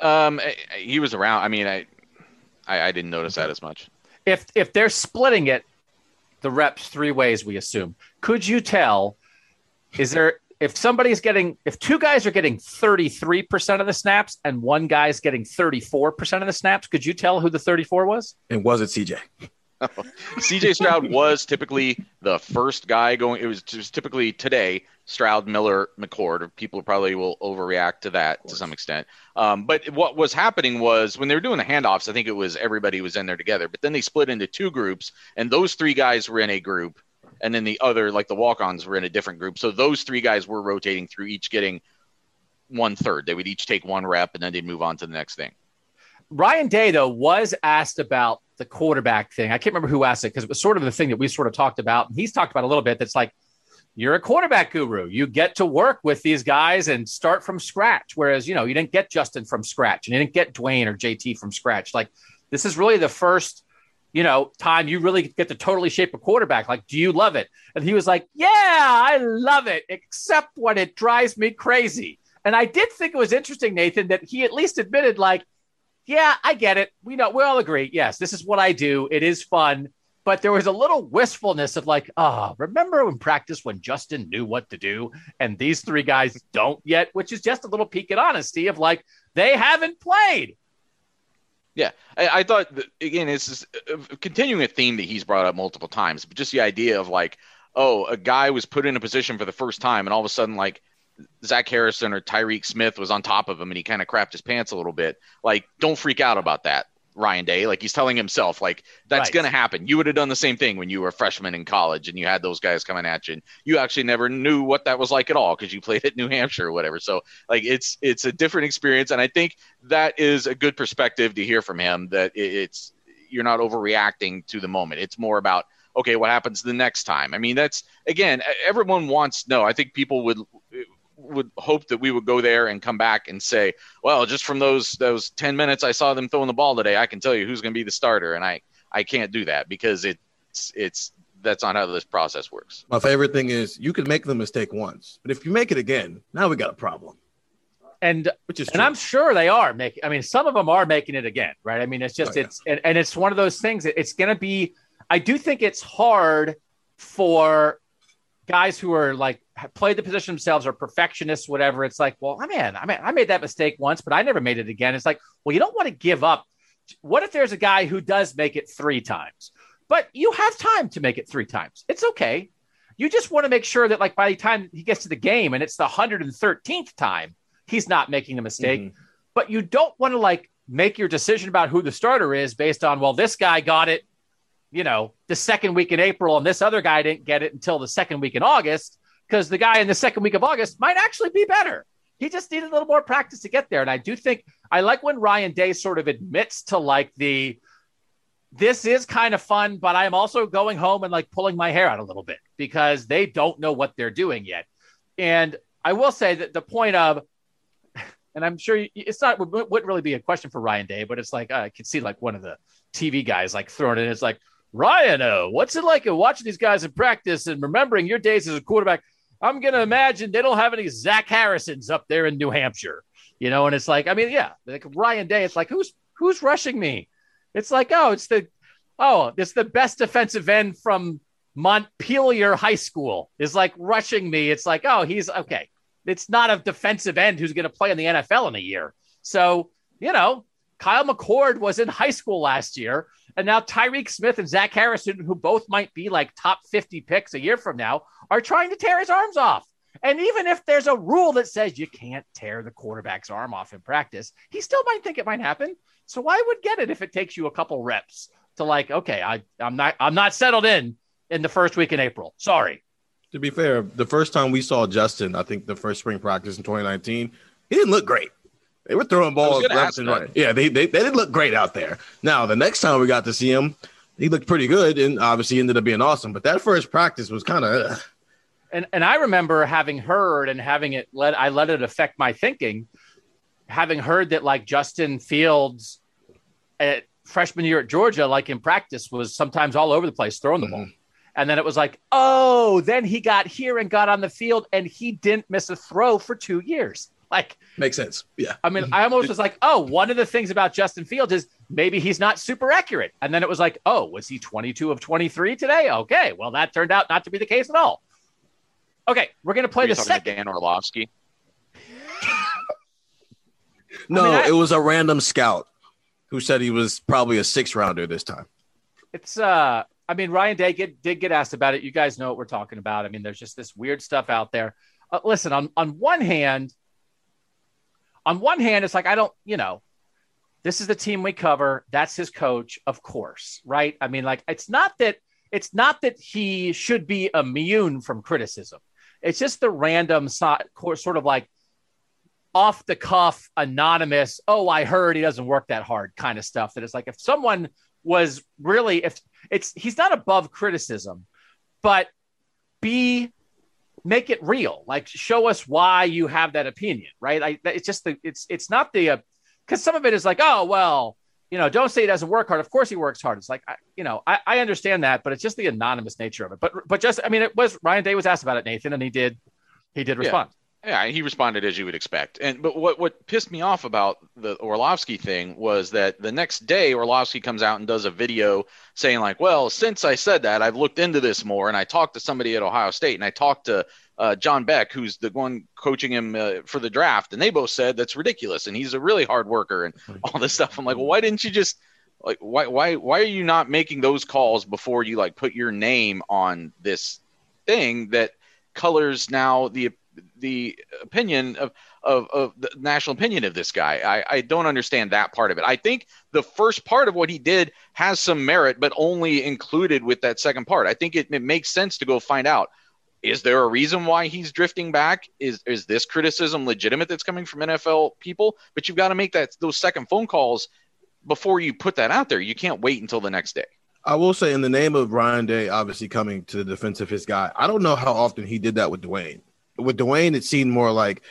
Um, he was around. I mean, I, I, I didn't notice that as much. If if they're splitting it, the reps three ways, we assume. Could you tell? Is there if somebody's getting if two guys are getting 33% of the snaps and one guy's getting 34% of the snaps, could you tell who the 34 was? And was it CJ? CJ Stroud was typically the first guy going. It was just typically today Stroud, Miller, McCord. People probably will overreact to that to some extent. Um, but what was happening was when they were doing the handoffs, I think it was everybody was in there together. But then they split into two groups, and those three guys were in a group, and then the other, like the walk-ons, were in a different group. So those three guys were rotating through, each getting one third. They would each take one rep, and then they'd move on to the next thing. Ryan Day, though, was asked about the quarterback thing. I can't remember who asked it because it was sort of the thing that we sort of talked about. And he's talked about a little bit. That's like, you're a quarterback guru. You get to work with these guys and start from scratch. Whereas, you know, you didn't get Justin from scratch and you didn't get Dwayne or JT from scratch. Like, this is really the first, you know, time you really get to totally shape a quarterback. Like, do you love it? And he was like, yeah, I love it, except when it drives me crazy. And I did think it was interesting, Nathan, that he at least admitted, like, yeah, I get it. We know we all agree. Yes, this is what I do. It is fun. But there was a little wistfulness of like, ah, oh, remember in practice when Justin knew what to do and these three guys don't yet, which is just a little peek at honesty of like they haven't played. Yeah, I, I thought again, is uh, continuing a theme that he's brought up multiple times, but just the idea of like, oh, a guy was put in a position for the first time, and all of a sudden, like Zach Harrison or Tyreke Smith was on top of him and he kind of crapped his pants a little bit. Like, don't freak out about that, Ryan Day. Like he's telling himself, like that's right. going to happen. You would have done the same thing when you were a freshman in college and you had those guys coming at you. And you actually never knew what that was like at all because you played at New Hampshire or whatever. So like it's it's a different experience, and I think that is a good perspective to hear from him. That it's you're not overreacting to the moment. It's more about okay, what happens the next time? I mean, that's again, everyone wants no. I think people would would hope that we would go there and come back and say, well, just from those those ten minutes I saw them throwing the ball today, I can tell you who's going to be the starter, and I I can't do that because it's it's that's not how this process works. My favorite thing is you can make the mistake once, but if you make it again, now we got a problem. And which is and I'm sure they are making. I mean, some of them are making it again, right? I mean, it's just oh, yeah. it's and, and it's one of those things. It's going to be. I do think it's hard for guys who are like play the position themselves or perfectionists, whatever. It's like, well, I mean, I mean, I made that mistake once, but I never made it again. It's like, well, you don't want to give up. What if there's a guy who does make it three times, but you have time to make it three times? It's okay. You just want to make sure that, like, by the time he gets to the game and it's the 113th time, he's not making a mistake. Mm-hmm. But you don't want to, like, make your decision about who the starter is based on, well, this guy got it, you know, the second week in April and this other guy didn't get it until the second week in August because the guy in the second week of August might actually be better. He just needed a little more practice to get there. And I do think I like when Ryan Day sort of admits to like the this is kind of fun, but I'm also going home and like pulling my hair out a little bit because they don't know what they're doing yet. And I will say that the point of, and I'm sure it's not wouldn't really be a question for Ryan Day, but it's like uh, I could see like one of the TV guys like throwing it. It's like Ryan, uh, what's it like watching these guys in practice and remembering your days as a quarterback? I'm gonna imagine they don't have any Zach Harrisons up there in New Hampshire, you know. And it's like, I mean, yeah, like Ryan Day. It's like who's who's rushing me? It's like, oh, it's the oh, it's the best defensive end from Montpelier High School is like rushing me. It's like, oh, he's okay. It's not a defensive end who's going to play in the NFL in a year. So, you know, Kyle McCord was in high school last year. And now Tyreke Smith and Zach Harrison, who both might be like top 50 picks a year from now, are trying to tear his arms off. And even if there's a rule that says you can't tear the quarterback's arm off in practice, he still might think it might happen. So why would get it if it takes you a couple reps to like, okay, I, I'm not I'm not settled in in the first week in April. Sorry. To be fair, the first time we saw Justin, I think the first spring practice in 2019, he didn't look great. They were throwing balls left and right. Yeah, they, they, they didn't look great out there. Now, the next time we got to see him, he looked pretty good and obviously ended up being awesome. But that first practice was kind of. And and I remember having heard and having it let I let it affect my thinking, having heard that like Justin Fields at freshman year at Georgia, like in practice, was sometimes all over the place throwing the mm-hmm. ball. And then it was like, oh, then he got here and got on the field and he didn't miss a throw for two years. Like, makes sense. Yeah. I mean, I almost was like, oh, one of the things about Justin Fields is maybe he's not super accurate. And then it was like, oh, was he 22 of 23 today? Okay. Well, that turned out not to be the case at all. Okay. We're going to play the second. Dan Orlovsky. no, I mean, I... it was a random scout who said he was probably a six rounder this time. It's, uh, I mean, Ryan Day get, did get asked about it. You guys know what we're talking about. I mean, there's just this weird stuff out there. Uh, listen, on on one hand, on one hand, it's like I don't, you know, this is the team we cover. That's his coach, of course, right? I mean, like it's not that it's not that he should be immune from criticism. It's just the random sort of like off the cuff, anonymous. Oh, I heard he doesn't work that hard, kind of stuff. That it's like if someone was really if it's he's not above criticism, but be make it real. Like show us why you have that opinion, right? I, it's just the it's it's not the because uh, some of it is like oh well you know don't say he doesn't work hard. Of course he works hard. It's like I, you know I, I understand that, but it's just the anonymous nature of it. But but just I mean it was Ryan Day was asked about it, Nathan, and he did he did respond. Yeah. He responded as you would expect. And but what what pissed me off about the Orlovsky thing was that the next day Orlovsky comes out and does a video saying like, "Well, since I said that, I've looked into this more, and I talked to somebody at Ohio State, and I talked to uh, John Beck, who's the one coaching him uh, for the draft, and they both said that's ridiculous, and he's a really hard worker, and all this stuff." I'm like, well, why didn't you just like why why why are you not making those calls before you like put your name on this thing that colors now the the opinion of, of, of the national opinion of this guy. I, I don't understand that part of it. I think the first part of what he did has some merit, but only included with that second part. I think it, it makes sense to go find out. Is there a reason why he's drifting back? Is is this criticism legitimate that's coming from NFL people? But you've got to make that those second phone calls before you put that out there. You can't wait until the next day. I will say, in the name of Ryan Day, obviously coming to the defense of his guy, I don't know how often he did that with Dwayne with Dwayne, it seemed more like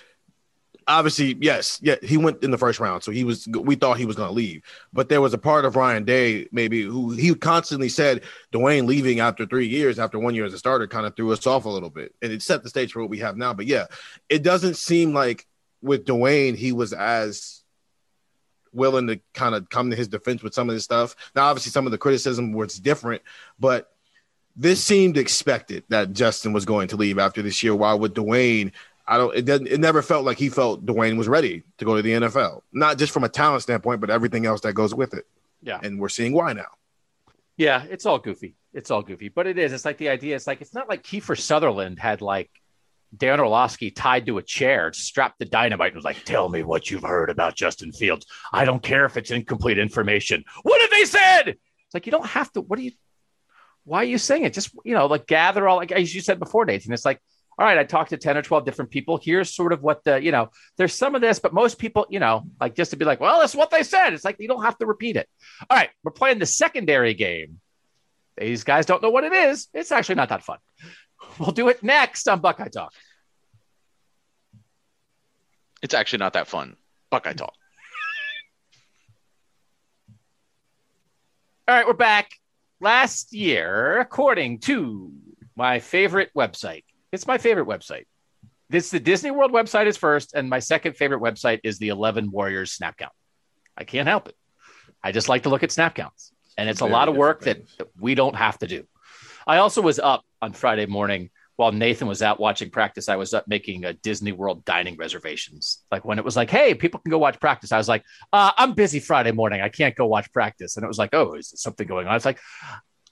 obviously, yes, yeah, he went in the first round, so he was. We thought he was going to leave, but there was a part of Ryan Day maybe who he constantly said Dwayne leaving after three years, after one year as a starter, kind of threw us off a little bit, and it set the stage for what we have now. But yeah, it doesn't seem like with Dwayne he was as willing to kind of come to his defense with some of this stuff. Now, obviously, some of the criticism was different, but this seemed expected that Justin was going to leave after this year. While with Dwayne, I don't. It doesn't. It never felt like he felt Dwayne was ready to go to the NFL. Not just from a talent standpoint, but everything else that goes with it. Yeah, and we're seeing why now. Yeah, it's all goofy. It's all goofy, but it is. It's like the idea. It's like it's not like Kiefer Sutherland had like Dan Orlovsky tied to a chair, strapped the dynamite, and was like, "Tell me what you've heard about Justin Fields. I don't care if it's incomplete information. What have they said?" It's like you don't have to. What do you? Why are you saying it? Just, you know, like gather all, like as you said before, Nathan, it's like, all right, I talked to 10 or 12 different people. Here's sort of what the, you know, there's some of this, but most people, you know, like just to be like, well, that's what they said. It's like, you don't have to repeat it. All right, we're playing the secondary game. These guys don't know what it is. It's actually not that fun. We'll do it next on Buckeye Talk. It's actually not that fun. Buckeye talk. All right, we're back. Last year, according to my favorite website, it's my favorite website. This the Disney World website is first, and my second favorite website is the Eleven Warriors snap count. I can't help it. I just like to look at snap counts, and it's a lot of work that, that we don't have to do. I also was up on Friday morning while Nathan was out watching practice. I was up making a Disney World dining reservations. Like when it was like, "Hey, people can go watch practice," I was like, uh, "I'm busy Friday morning. I can't go watch practice." And it was like, "Oh, is something going on?" It's like,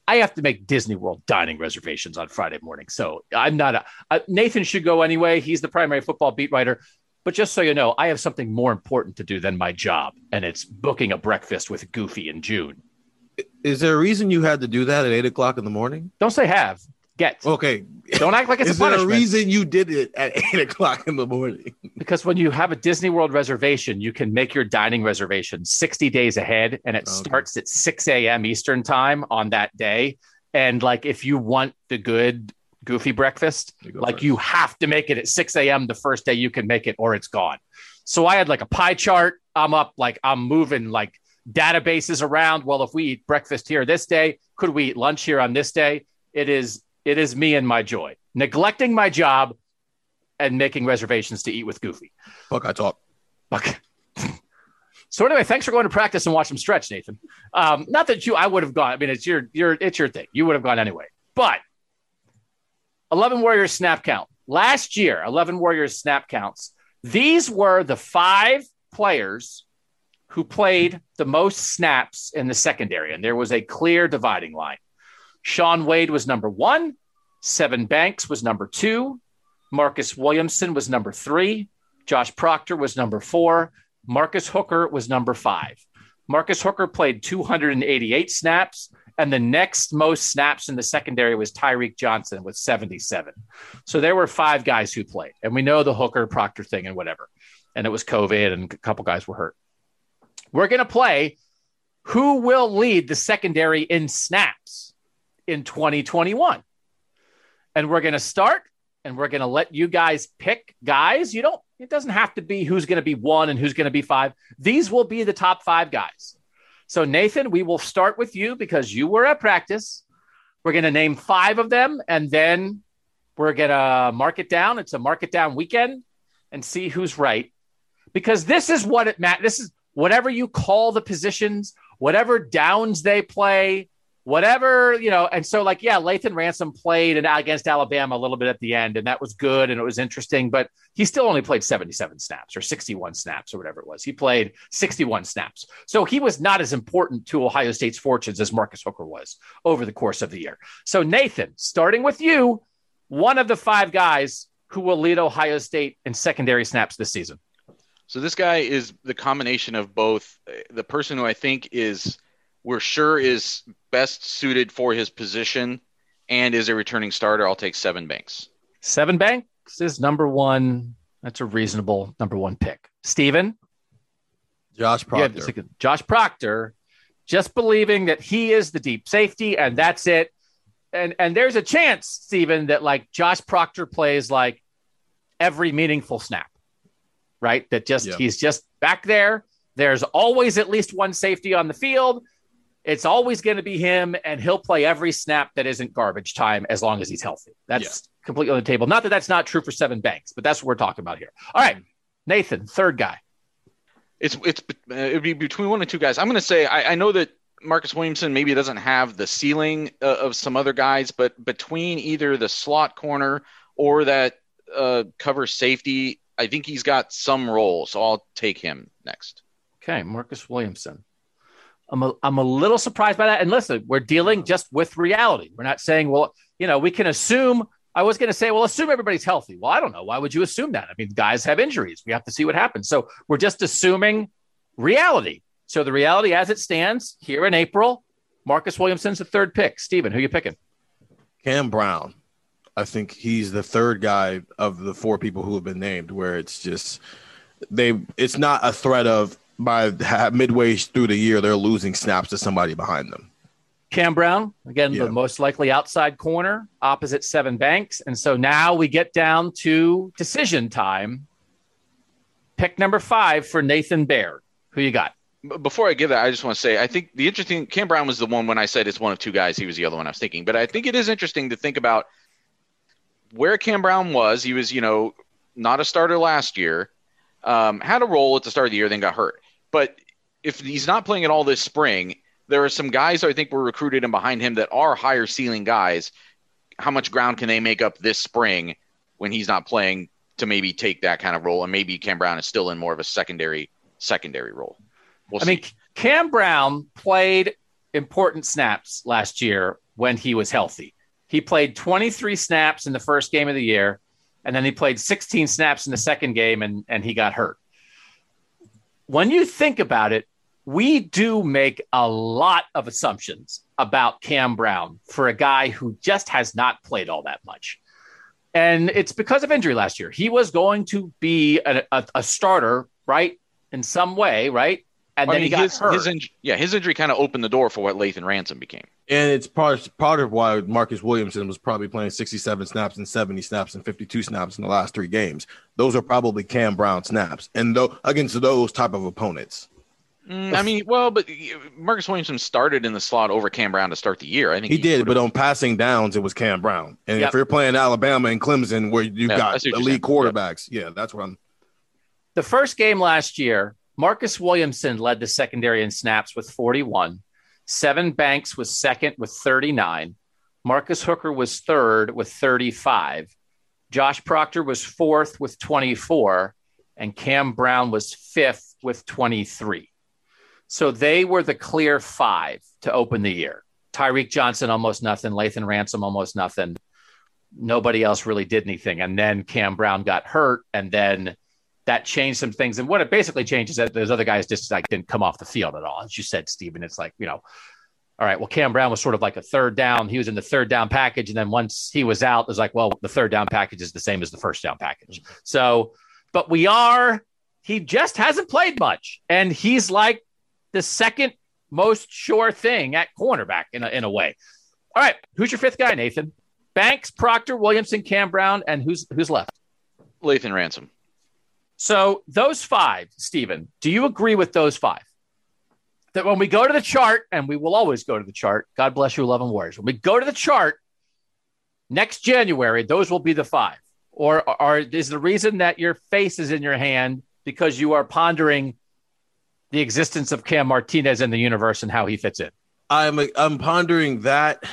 I have to make Disney World dining reservations on Friday morning. So I'm not a uh, Nathan should go anyway. He's the primary football beat writer. But just so you know, I have something more important to do than my job, and it's booking a breakfast with Goofy in June. Is there a reason you had to do that at eight o'clock in the morning? Don't say have, get. Okay. Don't act like it's Is a there a punishment. reason you did it at eight o'clock in the morning? because when you have a Disney World reservation, you can make your dining reservation 60 days ahead and it Okay. starts at 6 a.m. Eastern time on that day. And like if you want the good goofy breakfast, You go like first. you have to make it at 6 a.m. the first day you can make it or it's gone. So I had like a pie chart. I'm up, like I'm moving like databases around. Well, if we eat breakfast here this day, could we eat lunch here on this day? It is it is me and my joy. Neglecting my job and making reservations to eat with Goofy. Buckeye Talk. Okay. So anyway, thanks for going to practice and watch them stretch, Nathan. Um, not that you, I would have gone. I mean, it's your, your, it's your thing. You would have gone anyway. But eleven Warriors snap count last year. Eleven Warriors snap counts. These were the five players who played the most snaps in the secondary, and there was a clear dividing line. Shaun Wade was number one. Sevyn Banks was number two. Marcus Williamson was number three. Josh Proctor was number four. Marcus Hooker was number five. Marcus Hooker played 288 snaps, and the next most snaps in the secondary was Tyreke Johnson with 77. So there were five guys who played, and we know the Hooker Proctor thing and whatever. And it was COVID, and a couple guys were hurt. We're going to play who will lead the secondary in snaps in 2021. And we're going to start and we're going to let you guys pick guys. You don't, it doesn't have to be who's going to be one and who's going to be five. These will be the top five guys. So, Nathan, we will start with you because you were at practice. We're going to name five of them and then we're going to mark it down. It's a mark it down weekend and see who's right. Because this is what it matters. This is whatever you call the positions, whatever downs they play, whatever you know and so like yeah lathan ransom played against alabama a little bit at the end and that was good and it was interesting but he still only played 77 snaps or 61 snaps or whatever it was. He played 61 snaps. So he was not as important to ohio state's fortunes as marcus hooker was over the course of the year. So nathan starting with you one of the five guys who will lead ohio state in secondary snaps this season. So this guy is the combination of both. The person who I think is we're sure is best suited for his position and is a returning starter. I'll take Sevyn Banks. Sevyn Banks is number one that's a reasonable number one pick steven Josh Proctor. it's Josh Proctor, just believing that he is the deep safety and that's it. And and there's a chance, Stephen, that like Josh Proctor plays like every meaningful snap, right? That just Yeah. he's just back there. There's always at least one safety on the field. It's always going to be him, and he'll play every snap that isn't garbage time as long as he's healthy. That's completely on the table. Not that that's not true for Sevyn Banks, but that's what we're talking about here. All right, Nathan, third guy. It's it's uh, it'd be between one and two guys. I'm going to say I, I know that Marcus Williamson maybe doesn't have the ceiling uh, of some other guys, but between either the slot corner or that uh, cover safety, I think he's got some role. So I'll take him next. Okay, Marcus Williamson. I'm a, I'm a little surprised by that. And listen, we're dealing just with reality. We're not saying, well, you know, we can assume. I was going to say, well, assume everybody's healthy. Well, I don't know. Why would you assume that? I mean, guys have injuries. We have to see what happens. So we're just assuming reality. So the reality as it stands here in April, Marcus Williamson's the third pick. Steven, who are you picking? Cam Brown. I think he's the third guy of the four people who have been named where it's just they it's not a threat of by midway through the year they're losing snaps to somebody behind them. Cam Brown, again, Yeah. the most likely outside corner opposite Sevyn Banks. And so now we get down to decision time. Pick number five for Nathan Baird. Who you got? Before I give that, I just want to say I think the interesting Cam Brown was the one when I said it's one of two guys. He was the other one I was thinking, but I think it is interesting to think about where Cam Brown was. He was, you know, not a starter last year, um, had a role at the start of the year, then got hurt. But if he's not playing at all this spring, there are some guys I think were recruited and behind him that are higher ceiling guys. How much ground can they make up this spring when he's not playing to maybe take that kind of role? And maybe Cam Brown is still in more of a secondary secondary role. We'll I see. mean, Cam Brown played important snaps last year when he was healthy. He played 23 snaps in the first game of the year, and then he played 16 snaps in the second game, and, and he got hurt. When you think about it, we do make a lot of assumptions about Cam Brown for a guy who just has not played all that much. And it's because of injury last year. He was going to be a, a, a starter, right? In some way, right? And I then mean, he got his, hurt. his inj- yeah, his injury kind of opened the door for what Lathan Ransom became. And it's part part of why Marcus Williamson was probably playing 67 snaps and 70 snaps and 52 snaps in the last three games. Those are probably Cam Brown snaps, and though against those type of opponents. Mm, I mean, well, but Marcus Williamson started in the slot over Cam Brown to start the year. I think He did, but on passing downs, it was Cam Brown. And Yep. if you're playing Alabama and Clemson, where you've Yeah, got see what you're elite saying. quarterbacks, yeah, that's what I'm. the first game last year, Marcus Williamson led the secondary in snaps with 41. Sevyn Banks was second with 39. Marcus Hooker was third with 35. Josh Proctor was fourth with 24. And Cam Brown was fifth with 23. So they were the clear five to open the year. Tyreke Johnson, almost nothing. Lathan Ransom, almost nothing. Nobody else really did anything. And then Cam Brown got hurt. And then that changed some things. And what it basically changes is that those other guys just like didn't come off the field at all. As you said, Stephen, it's like, you know, all right, well, Cam Brown was sort of like a third down. He was in the third down package. And then once he was out, it was like, well, the third down package is the same as the first down package. So, but we are, he just hasn't played much. And he's like the second most sure thing at cornerback in a, in a way. All right, who's your fifth guy, Nathan? Banks, Proctor, Williamson, Cam Brown, and who's who's left? Lathan Ransom. So those five, Stephen, do you agree with those five? That when we go to the chart, and we will always go to the chart, God bless you, 11 Warriors. When we go to the chart next January, those will be the five. Or, or is the reason that your face is in your hand because you are pondering the existence of Cam Martinez in the universe and how he fits in? I'm I'm pondering that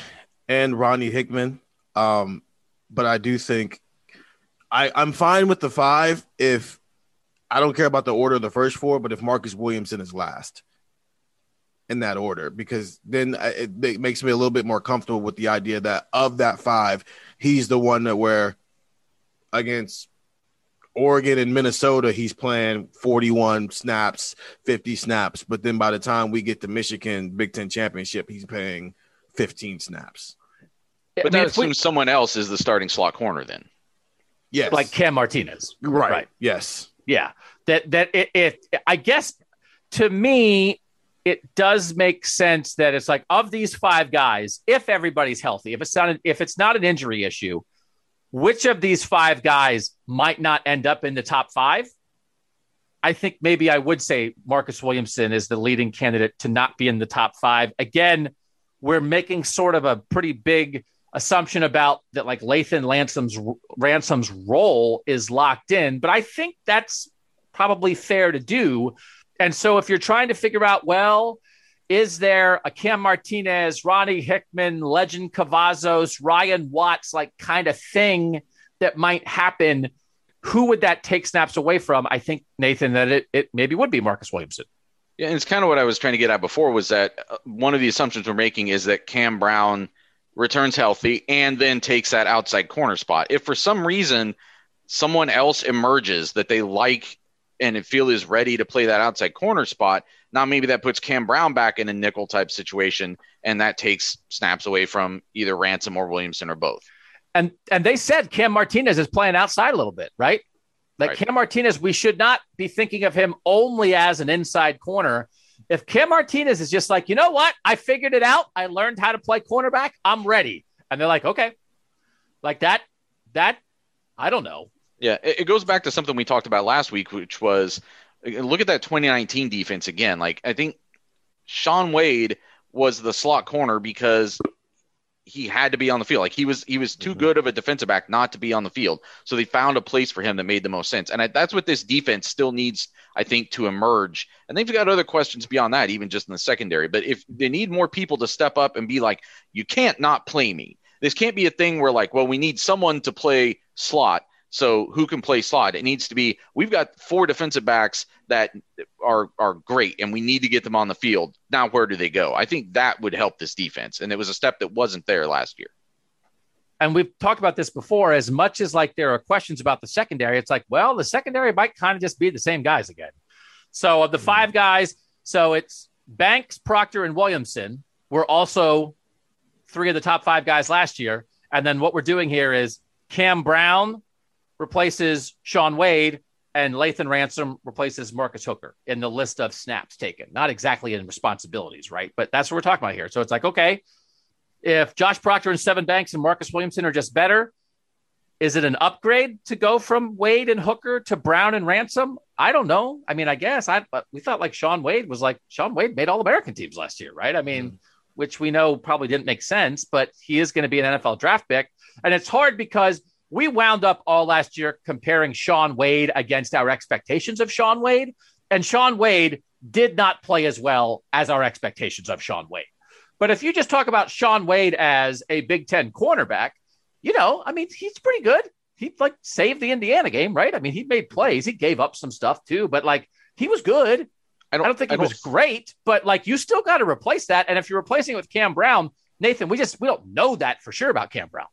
and Ronnie Hickman. Um, but I do think I I'm fine with the five if I don't care about the order of the first four, but if Marcus Williamson is last in that order, because then it, it makes me a little bit more comfortable with the idea that of that five, he's the one that where against Oregon and Minnesota, he's playing 41 snaps, 50 snaps. But then by the time we get to Michigan Big Ten championship, he's playing 15 snaps. I But mean, that if we- someone else is the starting slot corner then. Yes. like Cam Martinez. right. right. Yes. Yeah. That that it, it I guess to me it does make sense that it's like of these five guys, if everybody's healthy, if it's not if it's not an injury issue, which of these five guys might not end up in the top five? I think maybe I would say Marcus Williamson is the leading candidate to not be in the top five. Again, we're making sort of a pretty big assumption about that like Lathan Ransom's Ransom's role is locked in, but I think that's probably fair to do. And so if you're trying to figure out, well, is there a Cam Martinez, Ronnie Hickman, Lejond Cavazos, Ryan Watts like kind of thing that might happen? Who would that take snaps away from? I think Nathan that it, it maybe would be Marcus Williamson. Yeah, and it's kind of what I was trying to get at before was that uh, one of the assumptions we're making is that Cam Brown returns healthy and then takes that outside corner spot. If for some reason someone else emerges that they like and feel is ready to play that outside corner spot, now maybe that puts Cam Brown back in a nickel type situation and that takes snaps away from either Ransom or Williamson or both. And and they said Cam Martinez is playing outside a little bit, right? Like Right. Cam Martinez, we should not be thinking of him only as an inside corner. If Cam Martinez is just like, you know what, I figured it out, I learned how to play cornerback, I'm ready, and they're like, okay, like that, that, I don't know. Yeah, it, it goes back to something we talked about last week, which was uh, look at that 2019 defense again. Like I think Shaun Wade was the slot corner because he had to be on the field. Like he was he was too mm-hmm. good of a defensive back not to be on the field. So they found a place for him that made the most sense. And I, that's what this defense still needs, I think, to emerge. And they've got other questions beyond that, even just in the secondary. But if they need more people to step up and be like, you can't not play me. This can't be a thing where like, well, we need someone to play slot so who can play slot? It needs to be we've got four defensive backs that are are great and we need to get them on the field. Now where do they go? I think that would help this defense. And it was a step that wasn't there last year. And we've talked about this before as much as like there are questions about the secondary, it's like, well, the secondary might kind of just be the same guys again. So of the five mm-hmm. guys, so it's Banks, Proctor, and Williamson were also three of the top five guys last year. And then what we're doing here is Cam Brown, replaces Shaun Wade and Lathan Ransom replaces Marcus Hooker in the list of snaps taken. Not exactly in responsibilities, right? But that's what we're talking about here. So it's like, okay, if Josh Proctor and Sevyn Banks and Marcus Williamson are just better, is it an upgrade to go from Wade and Hooker to Brown and Ransom? I don't know. I mean, I guess I we thought like Shaun Wade was like Shaun Wade made all American teams last year, right? I mean, mm. which we know probably didn't make sense, but he is going to be an NFL draft pick. And it's hard because we wound up all last year comparing Shaun Wade against our expectations of Shaun Wade, and Shaun Wade did not play as well as our expectations of Shaun Wade. But if you just talk about Shaun Wade as a Big Ten cornerback, you know, I mean, he's pretty good. He like saved the Indiana game, right? I mean, he made plays. He gave up some stuff too, but like he was good. I don't, I don't think he was great, but like you still got to replace that. And if you're replacing it with Cam Brown, Nathan, we just we don't know that for sure about Cam Brown.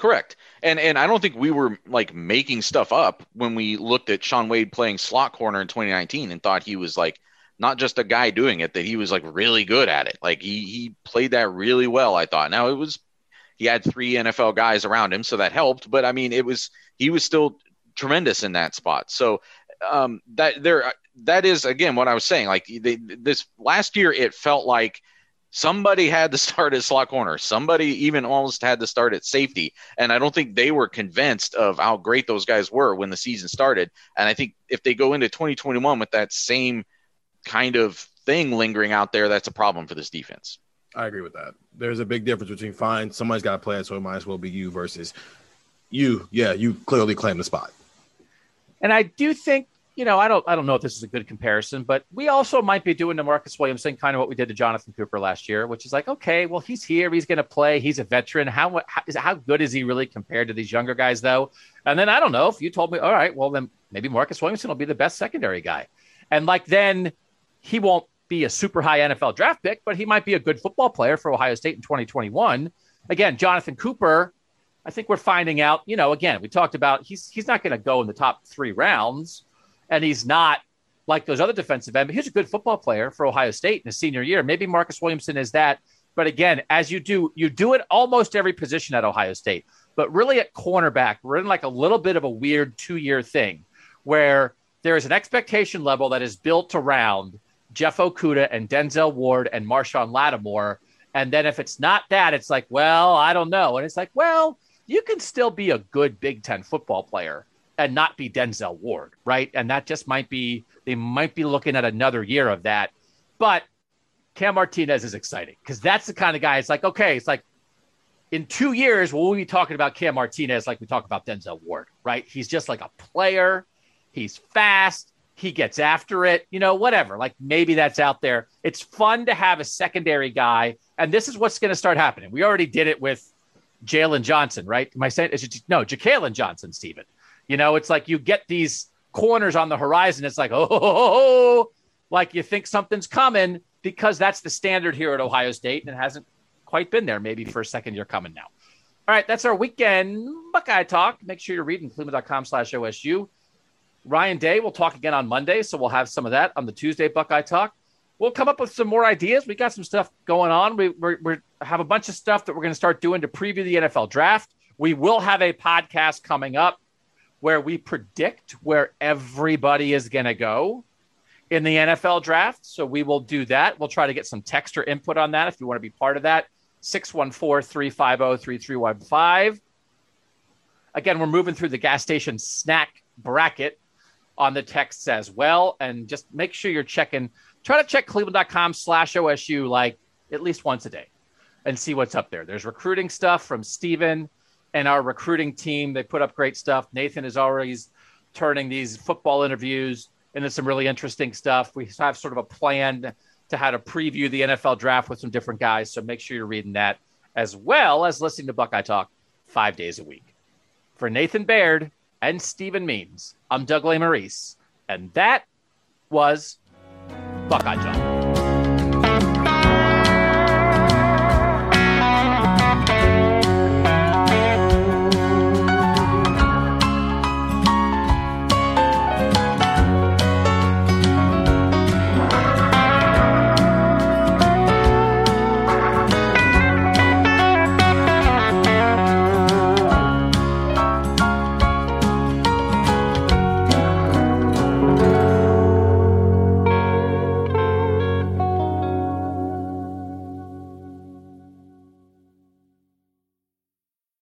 Correct. And and I don't think we were like making stuff up when we looked at Shaun Wade playing slot corner in 2019 and thought he was like not just a guy doing it, that he was like really good at it. Like he he played that really well, I thought. Now it was he had three NFL guys around him, so that helped. But I mean, it was he was still tremendous in that spot. So um, that there that is again what I was saying. Like they, this last year, it felt like somebody had to start at slot corner. Somebody even almost had to start at safety. And I don't think they were convinced of how great those guys were when the season started. And I think if they go into 2021 with that same kind of thing lingering out there, that's a problem for this defense. I agree with that. There's a big difference between fine, somebody's got to play it, so it might as well be you versus you. Yeah, you clearly claim the spot. And I do think you know, I don't, I don't know if this is a good comparison, but we also might be doing to Marcus Williamson kind of what we did to Jonathan Cooper last year, which is like, okay, well, he's here, he's going to play, he's a veteran. How, how is how good is he really compared to these younger guys, though? And then I don't know if you told me, all right, well, then maybe Marcus Williamson will be the best secondary guy, and like then he won't be a super high NFL draft pick, but he might be a good football player for Ohio State in 2021. Again, Jonathan Cooper. I think we're finding out, you know, again, we talked about he's he's not going to go in the top three rounds and he's not like those other defensive end. But he's a good football player for Ohio State in his senior year. Maybe Marcus Williamson is that. But again, as you do, you do it almost every position at Ohio State. But really at cornerback, we're in like a little bit of a weird two year thing where there is an expectation level that is built around Jeff Okudah and Denzel Ward and Marshon Lattimore. And then if it's not that, it's like, well, I don't know. And it's like, well, you can still be a good Big Ten football player and not be Denzel Ward, right? And that just might be they might be looking at another year of that. But Cam Martinez is exciting because that's the kind of guy. It's like okay, it's like in two years we'll be talking about Cam Martinez like we talk about Denzel Ward, right? He's just like a player. He's fast. He gets after it, you know, whatever. Like maybe that's out there. It's fun to have a secondary guy, and this is what's going to start happening. We already did it with Jalen Johnson, right? Am I saying is it, no Jalen Johnson, Stephen? You know, it's like you get these corners on the horizon. It's like, oh, oh, oh, like you think something's coming because that's the standard here at Ohio State and it hasn't quite been there maybe for a second year coming now. All right, that's our weekend Buckeye talk. Make sure you're reading cleveland.com slash OSU. Ryan Day will talk again on Monday, so we'll have some of that on the Tuesday Buckeye talk. We'll come up with some more ideas. We got some stuff going on. We we have a bunch of stuff that we're going to start doing to preview the NFL draft. We will have a podcast coming up where we predict where everybody is going to go in the NFL draft. So we will do that. We'll try to get some texture input on that if you want to be part of that. 614 350 3315. Again, we're moving through the gas station snack bracket on the texts as well. And just make sure you're checking, try to check cleveland.com slash OSU like at least once a day and see what's up there. There's recruiting stuff from Stephen and our recruiting team. They put up great stuff. Nathan is always turning these football interviews into some really interesting stuff. We have sort of a plan to how to preview the NFL draft with some different guys. So make sure you're reading that as well as listening to Buckeye Talk five days a week. For Nathan Baird and Stephen Means, I'm Doug Lesmerises, and that was Buckeye Talk.